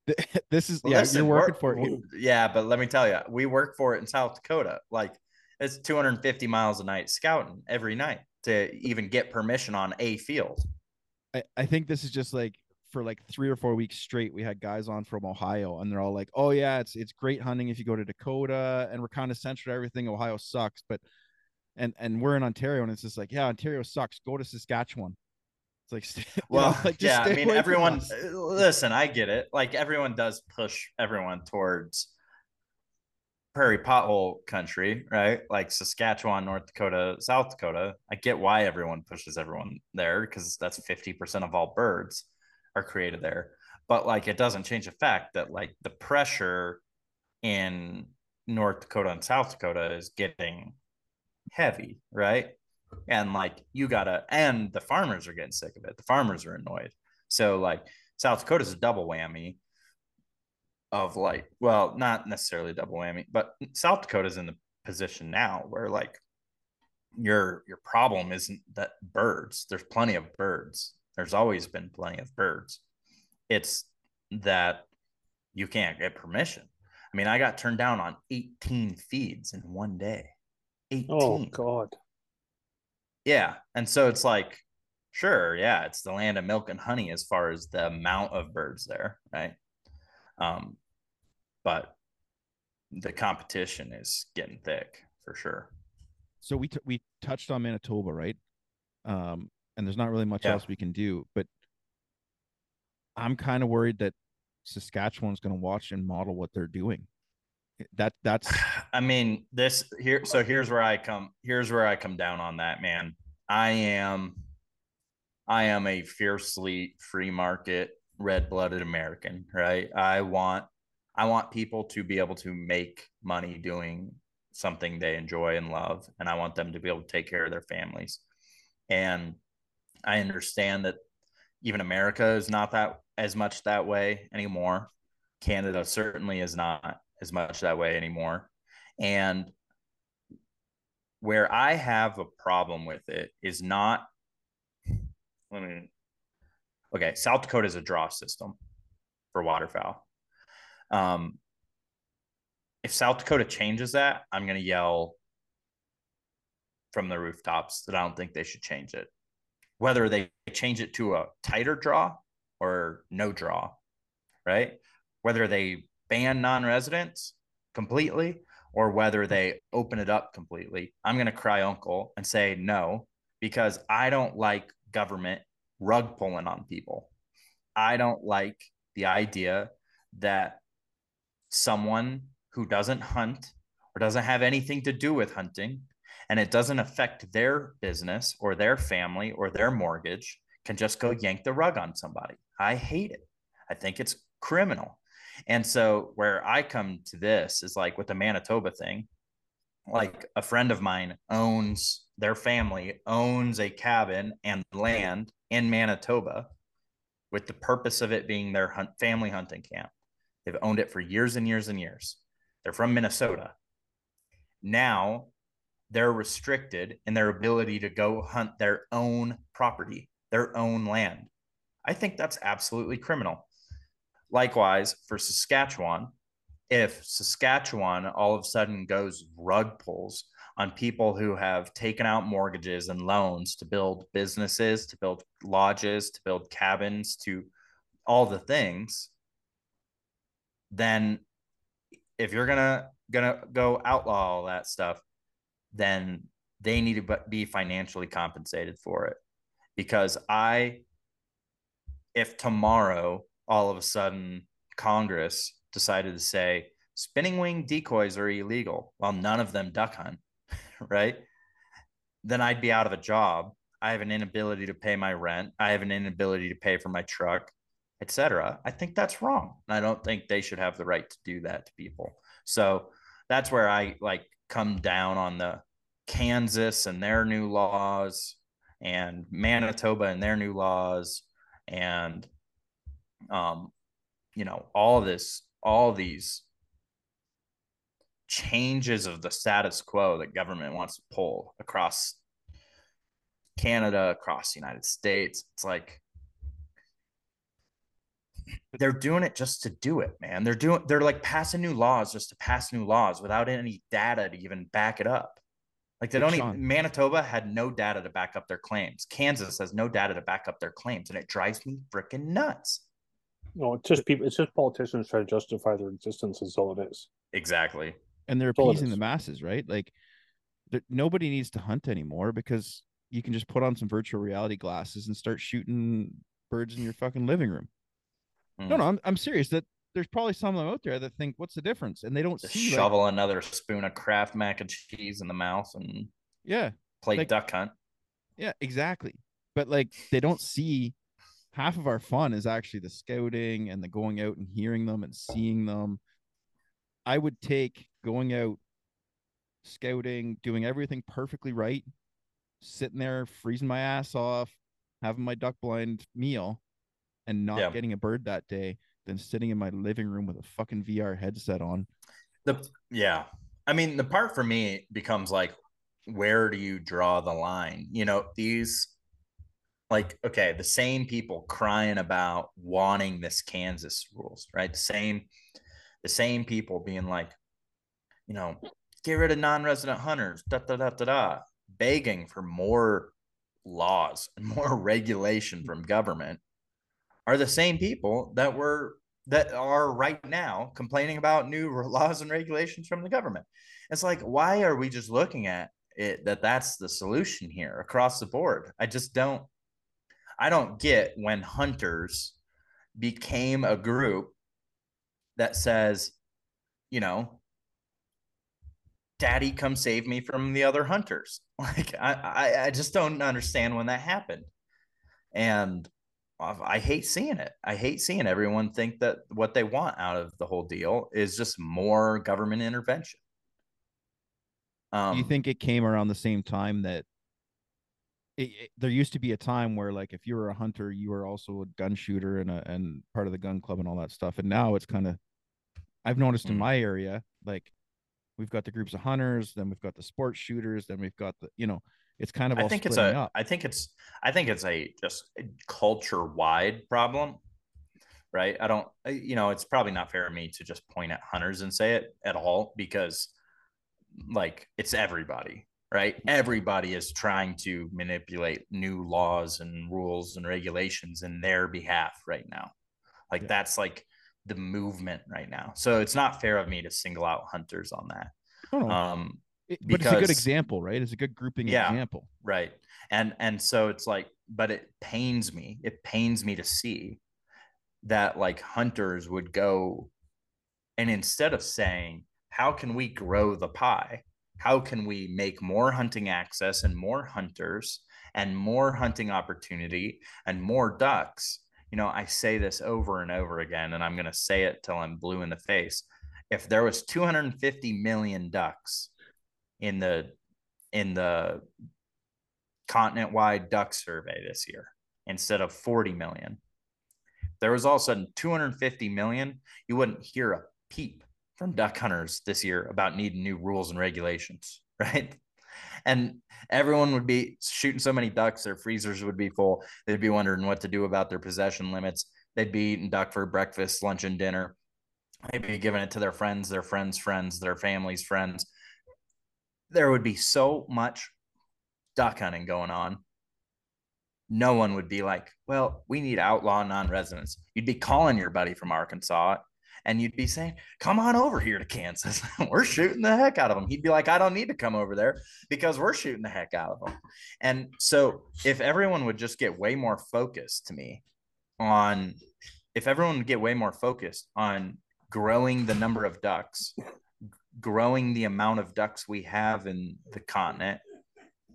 this is yeah, Listen, you're working for it. Yeah, but let me tell you, we work for it in South Dakota. Like it's 250 miles a night scouting every night to even get permission on a field. I, I think this is just like for like three or four weeks straight, we had guys on from Ohio, and they're all like, "Oh yeah, it's it's great hunting if you go to Dakota, and we're kind of centered to everything. Ohio sucks, but and and we're in Ontario, and it's just like, yeah, Ontario sucks. Go to Saskatchewan. It's like, stay, you know, Well, like, just yeah, I mean, everyone. uh, Listen, I get it. Like everyone does push everyone towards prairie pothole country, right? Like Saskatchewan, North Dakota, South Dakota. I get why everyone pushes everyone there because that's fifty percent of all birds are created there. But like, it doesn't change the fact that like the pressure in North Dakota and South Dakota is getting heavy, right? And like you gotta, and the farmers are getting sick of it. The farmers are annoyed. So like South Dakota's a double whammy of like, well, not necessarily double whammy, but South Dakota's in the position now where like your your problem isn't that birds. There's plenty of birds. There's always been plenty of birds. It's that you can't get permission. I mean, I got turned down on 18 feeds in one day. 18. Oh God! Yeah. And so it's like, sure, yeah, it's the land of milk and honey as far as the amount of birds there, right? Um, but the competition is getting thick for sure. so we t- we touched on Manitoba, right? Um, and there's not really much Yeah. else we can do, but I'm kind of worried that Saskatchewan's going to watch and model what they're doing. That that's I mean, this here. So here's where I come. Here's where I come down on that, man. I am. I am a fiercely free market, red blooded American, right? I want I want people to be able to make money doing something they enjoy and love, and I want them to be able to take care of their families. And I understand that even America is not that as much that way anymore. Canada certainly is not as much that way anymore. And where I have a problem with it is not let me okay, South Dakota is a draw system for waterfowl. Um, if South Dakota changes that, I'm going to yell from the rooftops that I don't think they should change it. Whether they change it to a tighter draw or no draw, right? Whether they ban non residents completely or whether they open it up completely, I'm going to cry uncle and say no because I don't like government rug pulling on people. I don't like the idea that someone who doesn't hunt or doesn't have anything to do with hunting and it doesn't affect their business or their family or their mortgage can just go yank the rug on somebody. I hate it. I think it's criminal. And so where I come to this is like with the Manitoba thing, like a friend of mine owns their family owns a cabin and land in Manitoba with the purpose of it being their hunt, family hunting camp. They've owned it for years and years and years. They're from Minnesota. Now they're restricted in their ability to go hunt their own property, their own land. I think that's absolutely criminal. Likewise, for Saskatchewan, if Saskatchewan all of a sudden goes rug pulls on people who have taken out mortgages and loans to build businesses, to build lodges, to build cabins, to all the things, then if you're gonna gonna go outlaw all that stuff, then they need to be financially compensated for it. Because I, if tomorrow all of a sudden Congress decided to say spinning wing decoys are illegal, while none of them duck hunt, right? Then I'd be out of a job. I have an inability to pay my rent. I have an inability to pay for my truck, etc. I think that's wrong. I don't think they should have the right to do that to people. So that's where I like come down on the Kansas and their new laws and Manitoba and their new laws and um you know all this all these changes of the status quo that government wants to pull across Canada, across the United States. It's like they're doing it just to do it, man. They're doing they're like passing new laws just to pass new laws without any data to even back it up. Like they don't even Manitoba had no data to back up their claims. Kansas has no data to back up their claims, and it drives me freaking nuts. No, it's just people. It's just politicians trying to justify their existence. Is all it is. Exactly. And they're appeasing the masses, right? Like, nobody needs to hunt anymore because you can just put on some virtual reality glasses and start shooting birds in your fucking living room. Mm. No, no, I'm, I'm serious. That there's probably some of them out there that think, "What's the difference?" And they don't just see shovel like, another spoon of Kraft mac and cheese in the mouth and yeah, play like, duck hunt. Yeah, exactly. But like, they don't see half of our fun is actually the scouting and the going out and hearing them and seeing them. I would take going out, scouting, doing everything perfectly right, sitting there freezing my ass off, having my duck blind meal, and not yeah. getting a bird that day than sitting in my living room with a fucking VR headset on. The yeah. I mean, the part for me becomes like, where do you draw the line? You know, these like okay the same people crying about wanting this kansas rules right the same the same people being like you know get rid of non-resident hunters da da da da da begging for more laws and more regulation from government are the same people that were that are right now complaining about new laws and regulations from the government. It's like why are we just looking at it that that's the solution here across the board? I just don't I don't get when hunters became a group that says, you know, daddy come save me from the other hunters. Like I, I i just don't understand when that happened. And I hate seeing it. I hate seeing everyone think that what they want out of the whole deal is just more government intervention. Um, Do you think it came around the same time that it, it, there used to be a time where like if you were a hunter, you were also a gun shooter and a and part of the gun club and all that stuff. And now it's kind of I've noticed mm. in my area, like we've got the groups of hunters, then we've got the sports shooters, then we've got the you know it's kind of I think it's a up. I think it's I think it's a just culture wide problem, right? I don't you know it's probably not fair of me to just point at hunters and say it at all because like it's everybody, right? Everybody is trying to manipulate new laws and rules and regulations in their behalf right now. Like yeah. that's like the movement right now. So it's not fair of me to single out hunters on that. Oh, um, it, but it's a good example, right? It's a good grouping yeah, example. Right. And and so it's like, but it pains me. It pains me to see that like hunters would go and instead of saying, how can we grow the pie? How can we make more hunting access and more hunters and more hunting opportunity and more ducks? You know, I say this over and over again, and I'm going to say it till I'm blue in the face. If there was 250 million ducks in the in the continent wide duck survey this year instead of 40 million. there was all of a sudden 250 million, you wouldn't hear a peep from duck hunters this year about needing new rules and regulations, right? And everyone would be shooting so many ducks, their freezers would be full. They'd be wondering what to do about their possession limits. They'd be eating duck for breakfast, lunch, and dinner. They'd be giving it to their friends, their friends' friends, their families' friends there would be so much duck hunting going on. No one would be like, well, we need outlaw non residents. You'd be calling your buddy from Arkansas and you'd be saying, come on over here to Kansas. we're shooting the heck out of them. He'd be like, I don't need to come over there because we're shooting the heck out of them. And so if everyone would just get way more focused to me on, if everyone would get way more focused on growing the number of ducks growing the amount of ducks we have in the continent.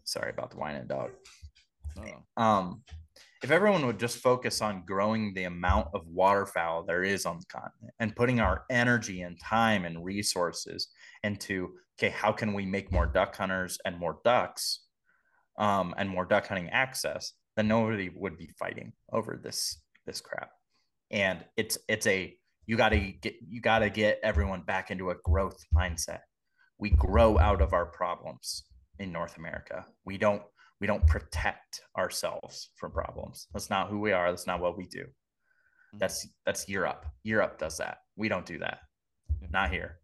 Sorry about the whining dog. Oh. Um, if everyone would just focus on growing the amount of waterfowl there is on the continent and putting our energy and time and resources into okay how can we make more duck hunters and more ducks um, and more duck hunting access then nobody would be fighting over this this crap and it's it's a you got to get you got to get everyone back into a growth mindset. We grow out of our problems in north america. We don't we don't protect ourselves from problems. That's not who we are. That's not what we do. Mm-hmm. that's that's europe. Europe does that. We don't do that. Not here.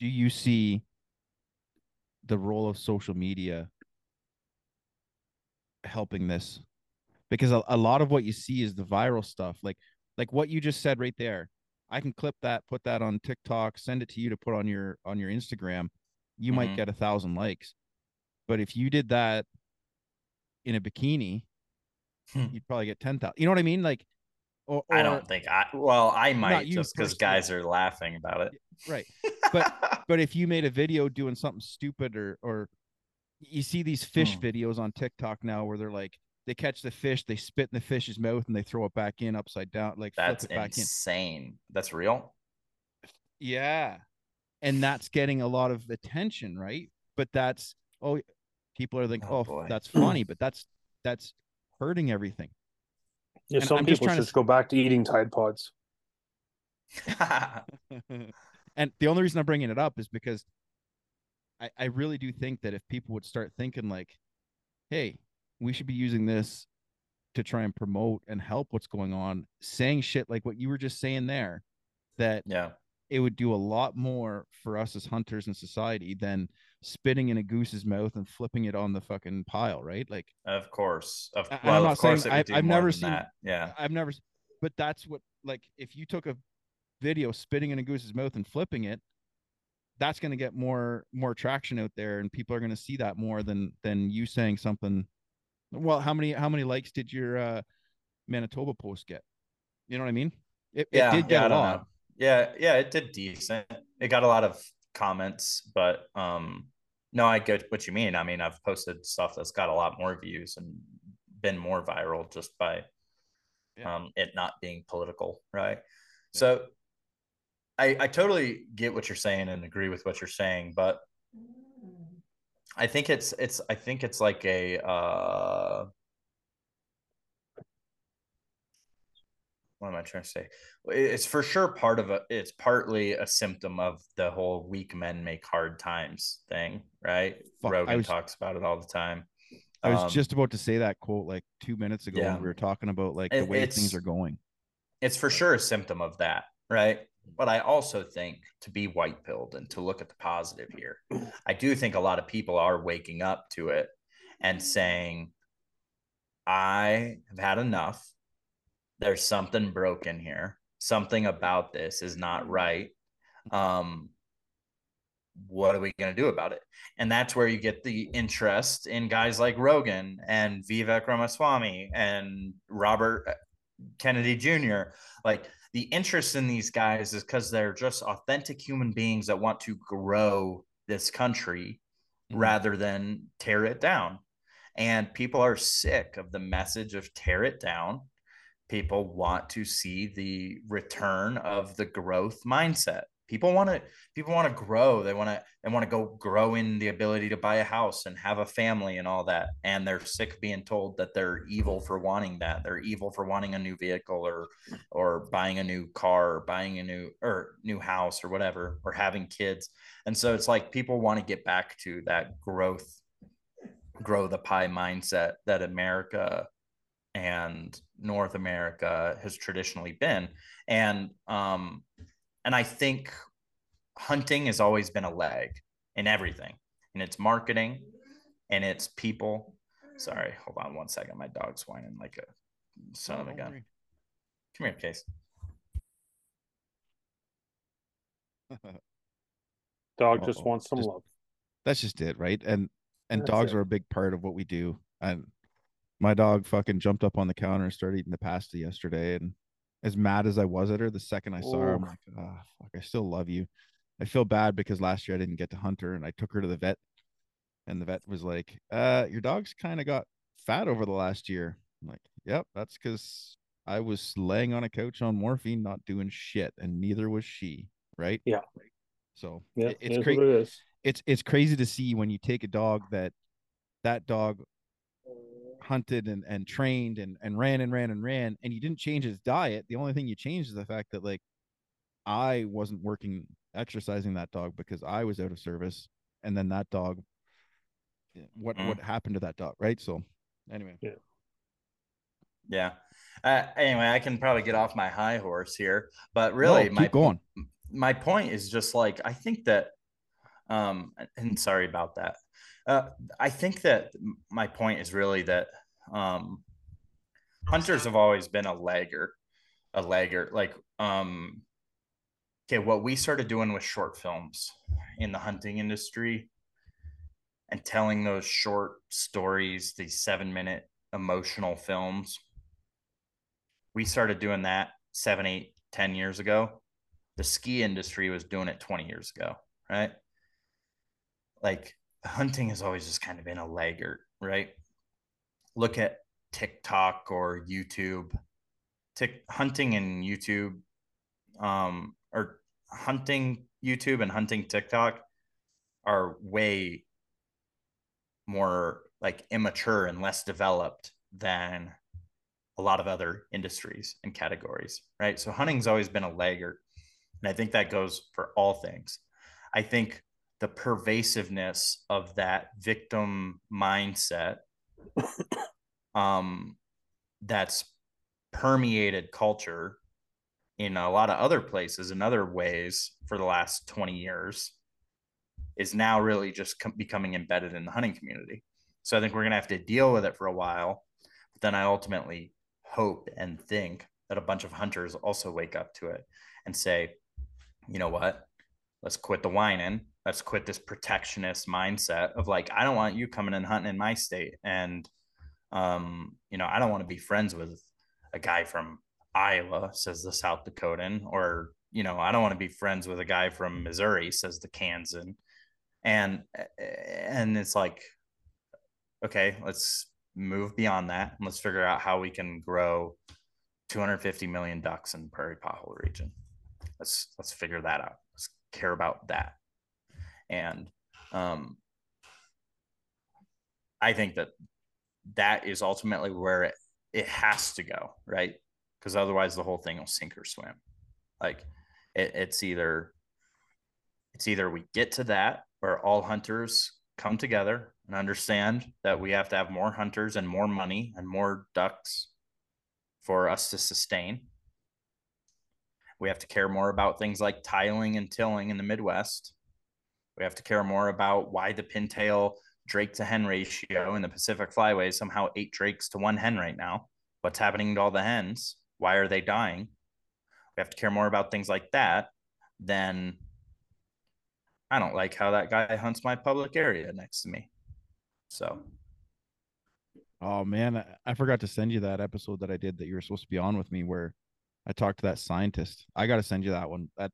Do you see the role of social media helping this? Because a, a lot of what you see is the viral stuff. Like like what you just said right there i can clip that put that on tiktok send it to you to put on your on your instagram you mm-hmm. might get a thousand likes but if you did that in a bikini hmm. you'd probably get 10,000 you know what i mean like or, or, i don't think i well i might just because guys are laughing about it right but but if you made a video doing something stupid or or you see these fish hmm. videos on tiktok now where they're like they catch the fish, they spit in the fish's mouth, and they throw it back in upside down. Like that's insane. That's real. Yeah, and that's getting a lot of attention, right? But that's oh, people are like, oh, oh that's funny, but that's that's hurting everything. Yeah, and some I'm people just, just to... go back to eating Tide Pods. and the only reason I'm bringing it up is because I, I really do think that if people would start thinking like, hey, we should be using this to try and promote and help what's going on saying shit like what you were just saying there that yeah. it would do a lot more for us as hunters and society than spitting in a goose's mouth and flipping it on the fucking pile right? Like of course. Of, well, I'm not of course saying, I, have never seen that. yeah. I've never but that's what like if you took a video spitting in a goose's mouth and flipping it that's going to get more more traction out there and people are going to see that more than than you saying something well, how many how many likes did your uh, Manitoba post get? You know what I mean? It, yeah, it did get yeah, a lot. Yeah, yeah, it did decent. It got a lot of comments, but um, no, I get what you mean. I mean, I've posted stuff that's got a lot more views and been more viral just by Yeah. um, it not being political, right? So I, I totally get what you're saying and agree with what you're saying, but I think it's it's I think it's like a uh what am I trying to say? It's for sure part of a it's partly a symptom of the whole weak men make hard times thing, right? Fuck, Rogan was- talks about it all the time. I was Um, just about to say that quote like two minutes ago Yeah. when we were talking about like the way things are going. it's for sure a symptom of that, right? But I also think to be white pilled and to look at the positive here, I do think a lot of people are waking up to it and saying, I have had enough. There's something broken here. Something about this is not right. Um, what are we going to do about it? And that's where you get the interest in guys like Rogan and Vivek Ramaswamy and Robert uh, Kennedy Jr. Like the interest in these guys is because they're just authentic human beings that want to grow this country Mhm. rather than tear it down. And people are sick of the message of tear it down. People want to see the return of the growth mindset. People want to people want to grow. They want to they want to go grow in the ability to buy a house and have a family and all that. And they're sick being told that they're evil for wanting that. They're evil for wanting a new vehicle or or buying a new car or buying a new or new house or whatever or having kids. And so it's like people want to get back to that growth grow the pie mindset that America and North America has traditionally been. And um and I think hunting has always been a leg in everything. In its marketing and its people. Sorry, hold on one second. My dog's whining like a son of a Oh, gun. don't Come here, Case. Dog just Uh-oh. wants some Just- love. That's just it, right? And and That's dogs it. are a big part of what we do. And my dog fucking jumped up on the counter and started eating the pasta yesterday. And as mad as I was at her, the second I saw her, I'm like, ah, fuck, I still love you. I feel bad because last year I didn't get to hunt her and I took her to the vet. And the vet was like, uh, your dog's kind of got fat over the last year. I'm like, yep, that's because I was laying on a couch on morphine, not doing shit, and neither was she, right? Yeah. So Yeah, it- it's crazy it it's it's crazy to see when you take a dog that that dog hunted and, and trained and, and ran and ran and ran and you didn't change his diet the only thing you changed is the fact that like i wasn't working exercising that dog because i was out of service and then that dog what Mhm. what happened to that dog right so anyway Yeah. Uh, anyway, I can probably get off my high horse here, but really, No, my going my point is just like I think that, um, and sorry about that. Uh, I think that my point is really that um, hunters have always been a lagger, a lagger. Like, um, okay, what we started doing with short films in the hunting industry and telling those short stories, these seven minute emotional films. We started doing that seven, eight, ten years ago. The ski industry was doing it 20 years ago, right? Like hunting has always just kind of been a laggard, right? Look at TikTok or YouTube. Tick hunting and YouTube, um, or hunting YouTube and hunting TikTok are way more like immature and less developed than a lot of other industries and categories, right? So hunting's always been a laggard. And I think that goes for all things. I think the pervasiveness of that victim mindset um, that's permeated culture in a lot of other places and other ways for the last 20 years is now really just com- becoming embedded in the hunting community. So I think we're going to have to deal with it for a while. But then I ultimately hope and think that a bunch of hunters also wake up to it and say, you know what? Let's quit the whining. Let's quit this protectionist mindset of like, I don't want you coming and hunting in my state. And, um, you know, I don't want to be friends with a guy from Iowa, says the South Dakotan, or, you know, I don't want to be friends with a guy from Missouri, says the Kansan. And, and it's like, okay, let's move beyond that and let's figure out how we can grow 250 million ducks in the prairie pothole region. Let's let's figure that out. Let's care about that. And um, I think that that is ultimately where it, it has to go, right? Because otherwise the whole thing will sink or swim. Like it, it's either it's either we get to that where all hunters come together and understand that we have to have more hunters and more money and more ducks for us to sustain. We have to care more about things like tiling and tilling in the Midwest. We have to care more about why the pintail drake to hen ratio in the Pacific Flyway somehow eight drakes to one hen right now. What's happening to all the hens? Why are they dying? We have to care more about things like that than I don't like how that guy hunts my public area next to me. So Oh man, I forgot to send you that episode that I did that you were supposed to be on with me where I talked to that scientist. I got to send you that one. That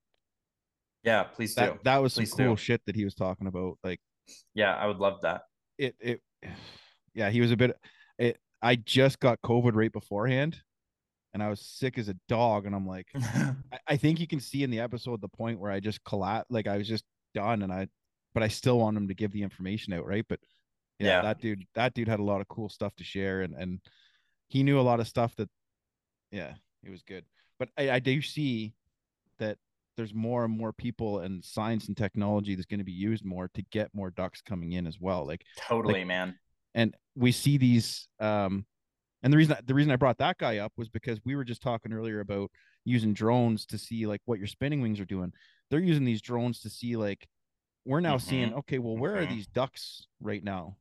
yeah, please that, do. That was some please cool do. shit that he was talking about. Like yeah, I would love that. It it yeah, he was a bit it I just got COVID right beforehand and I was sick as a dog and I'm like I, I think you can see in the episode the point where I just collapsed like I was just done and I but I still want him to give the information out, right? But yeah, yeah, that dude that dude had a lot of cool stuff to share and and he knew a lot of stuff that yeah it was good but i, I do see that there's more and more people and science and technology that's going to be used more to get more ducks coming in as well like totally like, man and we see these um and the reason the reason i brought that guy up was because we were just talking earlier about using drones to see like what your spinning wings are doing they're using these drones to see like we're now mm-hmm. seeing okay well where mm-hmm. are these ducks right now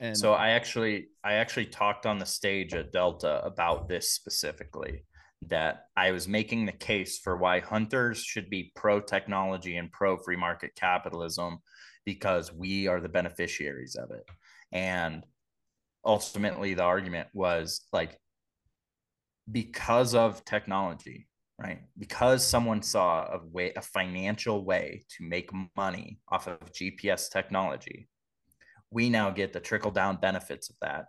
and so I actually I actually talked on the stage at Delta about this specifically that I was making the case for why hunters should be pro technology and pro free market capitalism because we are the beneficiaries of it. And ultimately the argument was like because of technology, right? Because someone saw a way a financial way to make money off of GPS technology we now get the trickle down benefits of that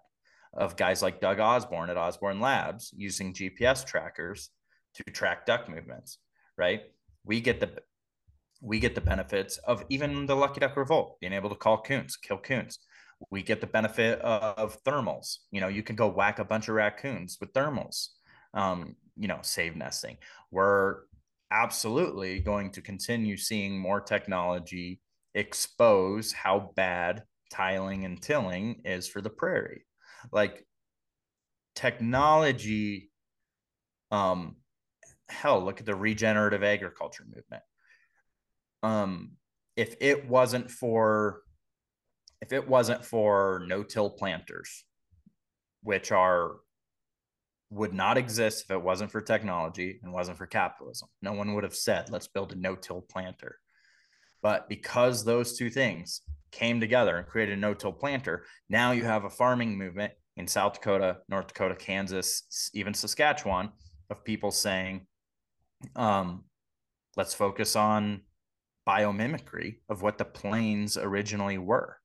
of guys like Doug Osborne at Osborne Labs using GPS trackers to track duck movements, right? We get the we get the benefits of even the Lucky Duck Revolt being able to call coons, kill coons. We get the benefit of thermals. You know, you can go whack a bunch of raccoons with thermals. Um, you know, save nesting. We're absolutely going to continue seeing more technology expose how bad tiling and tilling is for the prairie. Like technology, um, hell, look at the regenerative agriculture movement. Um, if it wasn't for if it wasn't for no-till planters, which are would not exist if it wasn't for technology and wasn't for capitalism. No one would have said, let's build a no-till planter. But because those two things came together and created a no-till planter. Now you have a farming movement in South Dakota, North Dakota, Kansas, even Saskatchewan of people saying, um, let's focus on biomimicry of what the plains originally were.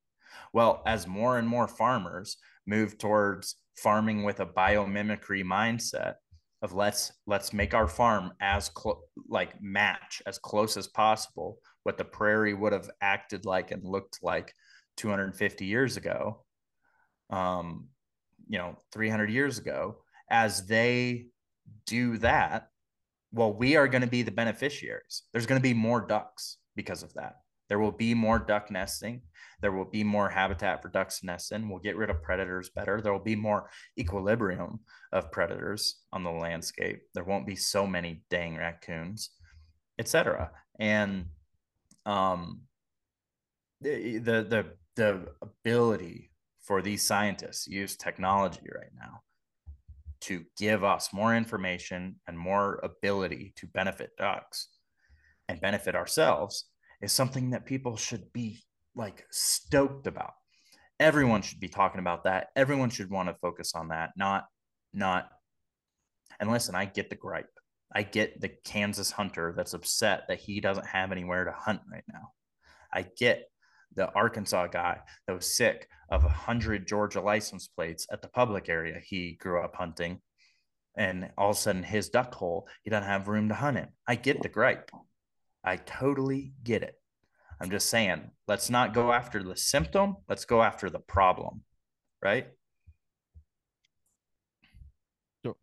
Well, as more and more farmers move towards farming with a biomimicry mindset of let's let's make our farm as close like match as close as possible what the prairie would have acted like and looked like 250 years ago um you know 300 years ago. As they do that well we are going to be the beneficiaries. There's going to be more ducks because of that. There will be more duck nesting. There will be more habitat for ducks to nest in. We'll get rid of predators better. There will be more equilibrium of predators on the landscape. There won't be so many dang raccoons etc and um, the, the the the ability for these scientists use technology right now to give us more information and more ability to benefit ducks and benefit ourselves is something that people should be like stoked about. Everyone should be talking about that. Everyone should want to focus on that not not and listen i get the gripe I get the Kansas hunter that's upset that he doesn't have anywhere to hunt right now. I get the Arkansas guy that was sick of a hundred Georgia license plates at the public area he grew up hunting. And all of a sudden his duck hole, he doesn't have room to hunt in. I get the gripe. I totally get it. I'm just saying, let's not go after the symptom. Let's go after the problem. Right. So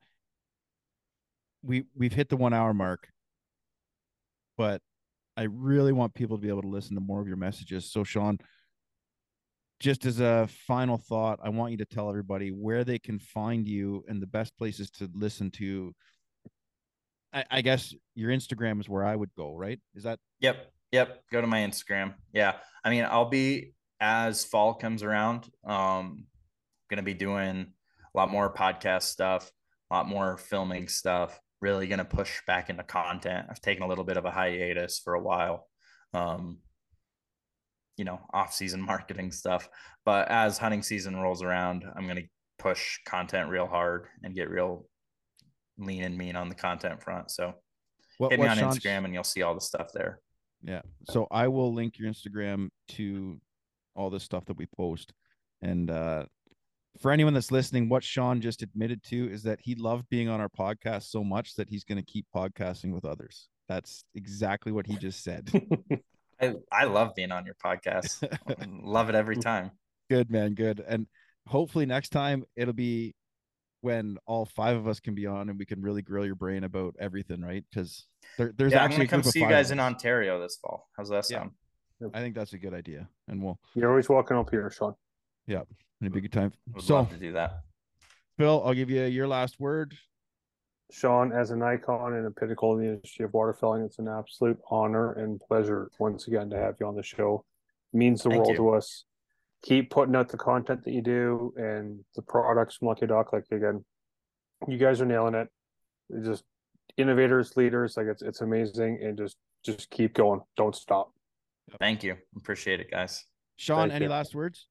we we've hit the one hour mark, but I really want people to be able to listen to more of your messages. So, Sean, just as a final thought, I want you to tell everybody where they can find you and the best places to listen to. I, I guess your Instagram is where I would go, right? Is that? Yep. Yep. Go to my Instagram. Yeah. I mean, I'll be as fall comes around. Um, gonna be doing a lot more podcast stuff, a lot more filming stuff really going to push back into content. I've taken a little bit of a hiatus for a while. Um, you know, off season marketing stuff. But as hunting season rolls around, I'm going to push content real hard and get real lean and mean on the content front. So what, hit me on Sean's... Instagram and you'll see all the stuff there. Yeah. So I will link your Instagram to all the stuff that we post. And uh for anyone that's listening, what Sean just admitted to is that he loved being on our podcast so much that he's going to keep podcasting with others. That's exactly what he just said. I, I love being on your podcast. love it every time. Good man, good. And hopefully next time it'll be when all five of us can be on and we can really grill your brain about everything, right? Because there, there's yeah, actually I'm gonna come see you guys in Ontario this fall. How's that sound? Yeah. I think that's a good idea. And we'll you're always welcome up here, Sean. Yeah. It'd be a good time. Would so, love to do that. Phil, I'll give you your last word. Sean, as an icon and a pinnacle in the industry of waterfowling, it's an absolute honor and pleasure once again to have you on the show. It means the Thank world you. to us. Keep putting out the content that you do and the products from Lucky Duck. Like again, you guys are nailing it. It's just innovators, leaders. Like it's it's amazing, and just just keep going. Don't stop. Thank you. Appreciate it, guys. Sean, Thank any you. last words?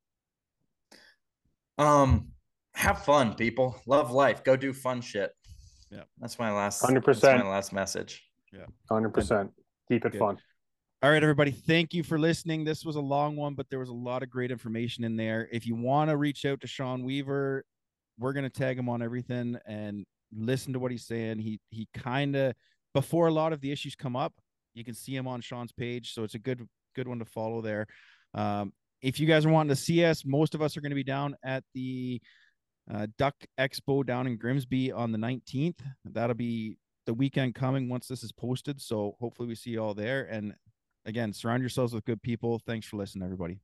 Um, have fun, people. Love life. Go do fun shit. Yeah, that's my last. Hundred percent. My last message. Yeah, hundred percent. Keep it Good. fun. All right, everybody. Thank you for listening. This was a long one, but there was a lot of great information in there. If you want to reach out to Sean Weaver, we're gonna tag him on everything and listen to what he's saying. He he kind of before a lot of the issues come up, you can see him on Sean's page, so it's a good good one to follow there. Um, if you guys are wanting to see us, most of us are going to be down at the uh, Duck Expo down in Grimsby on the 19th. That'll be the weekend coming once this is posted. So hopefully we see you all there. And again, surround yourselves with good people. Thanks for listening, everybody.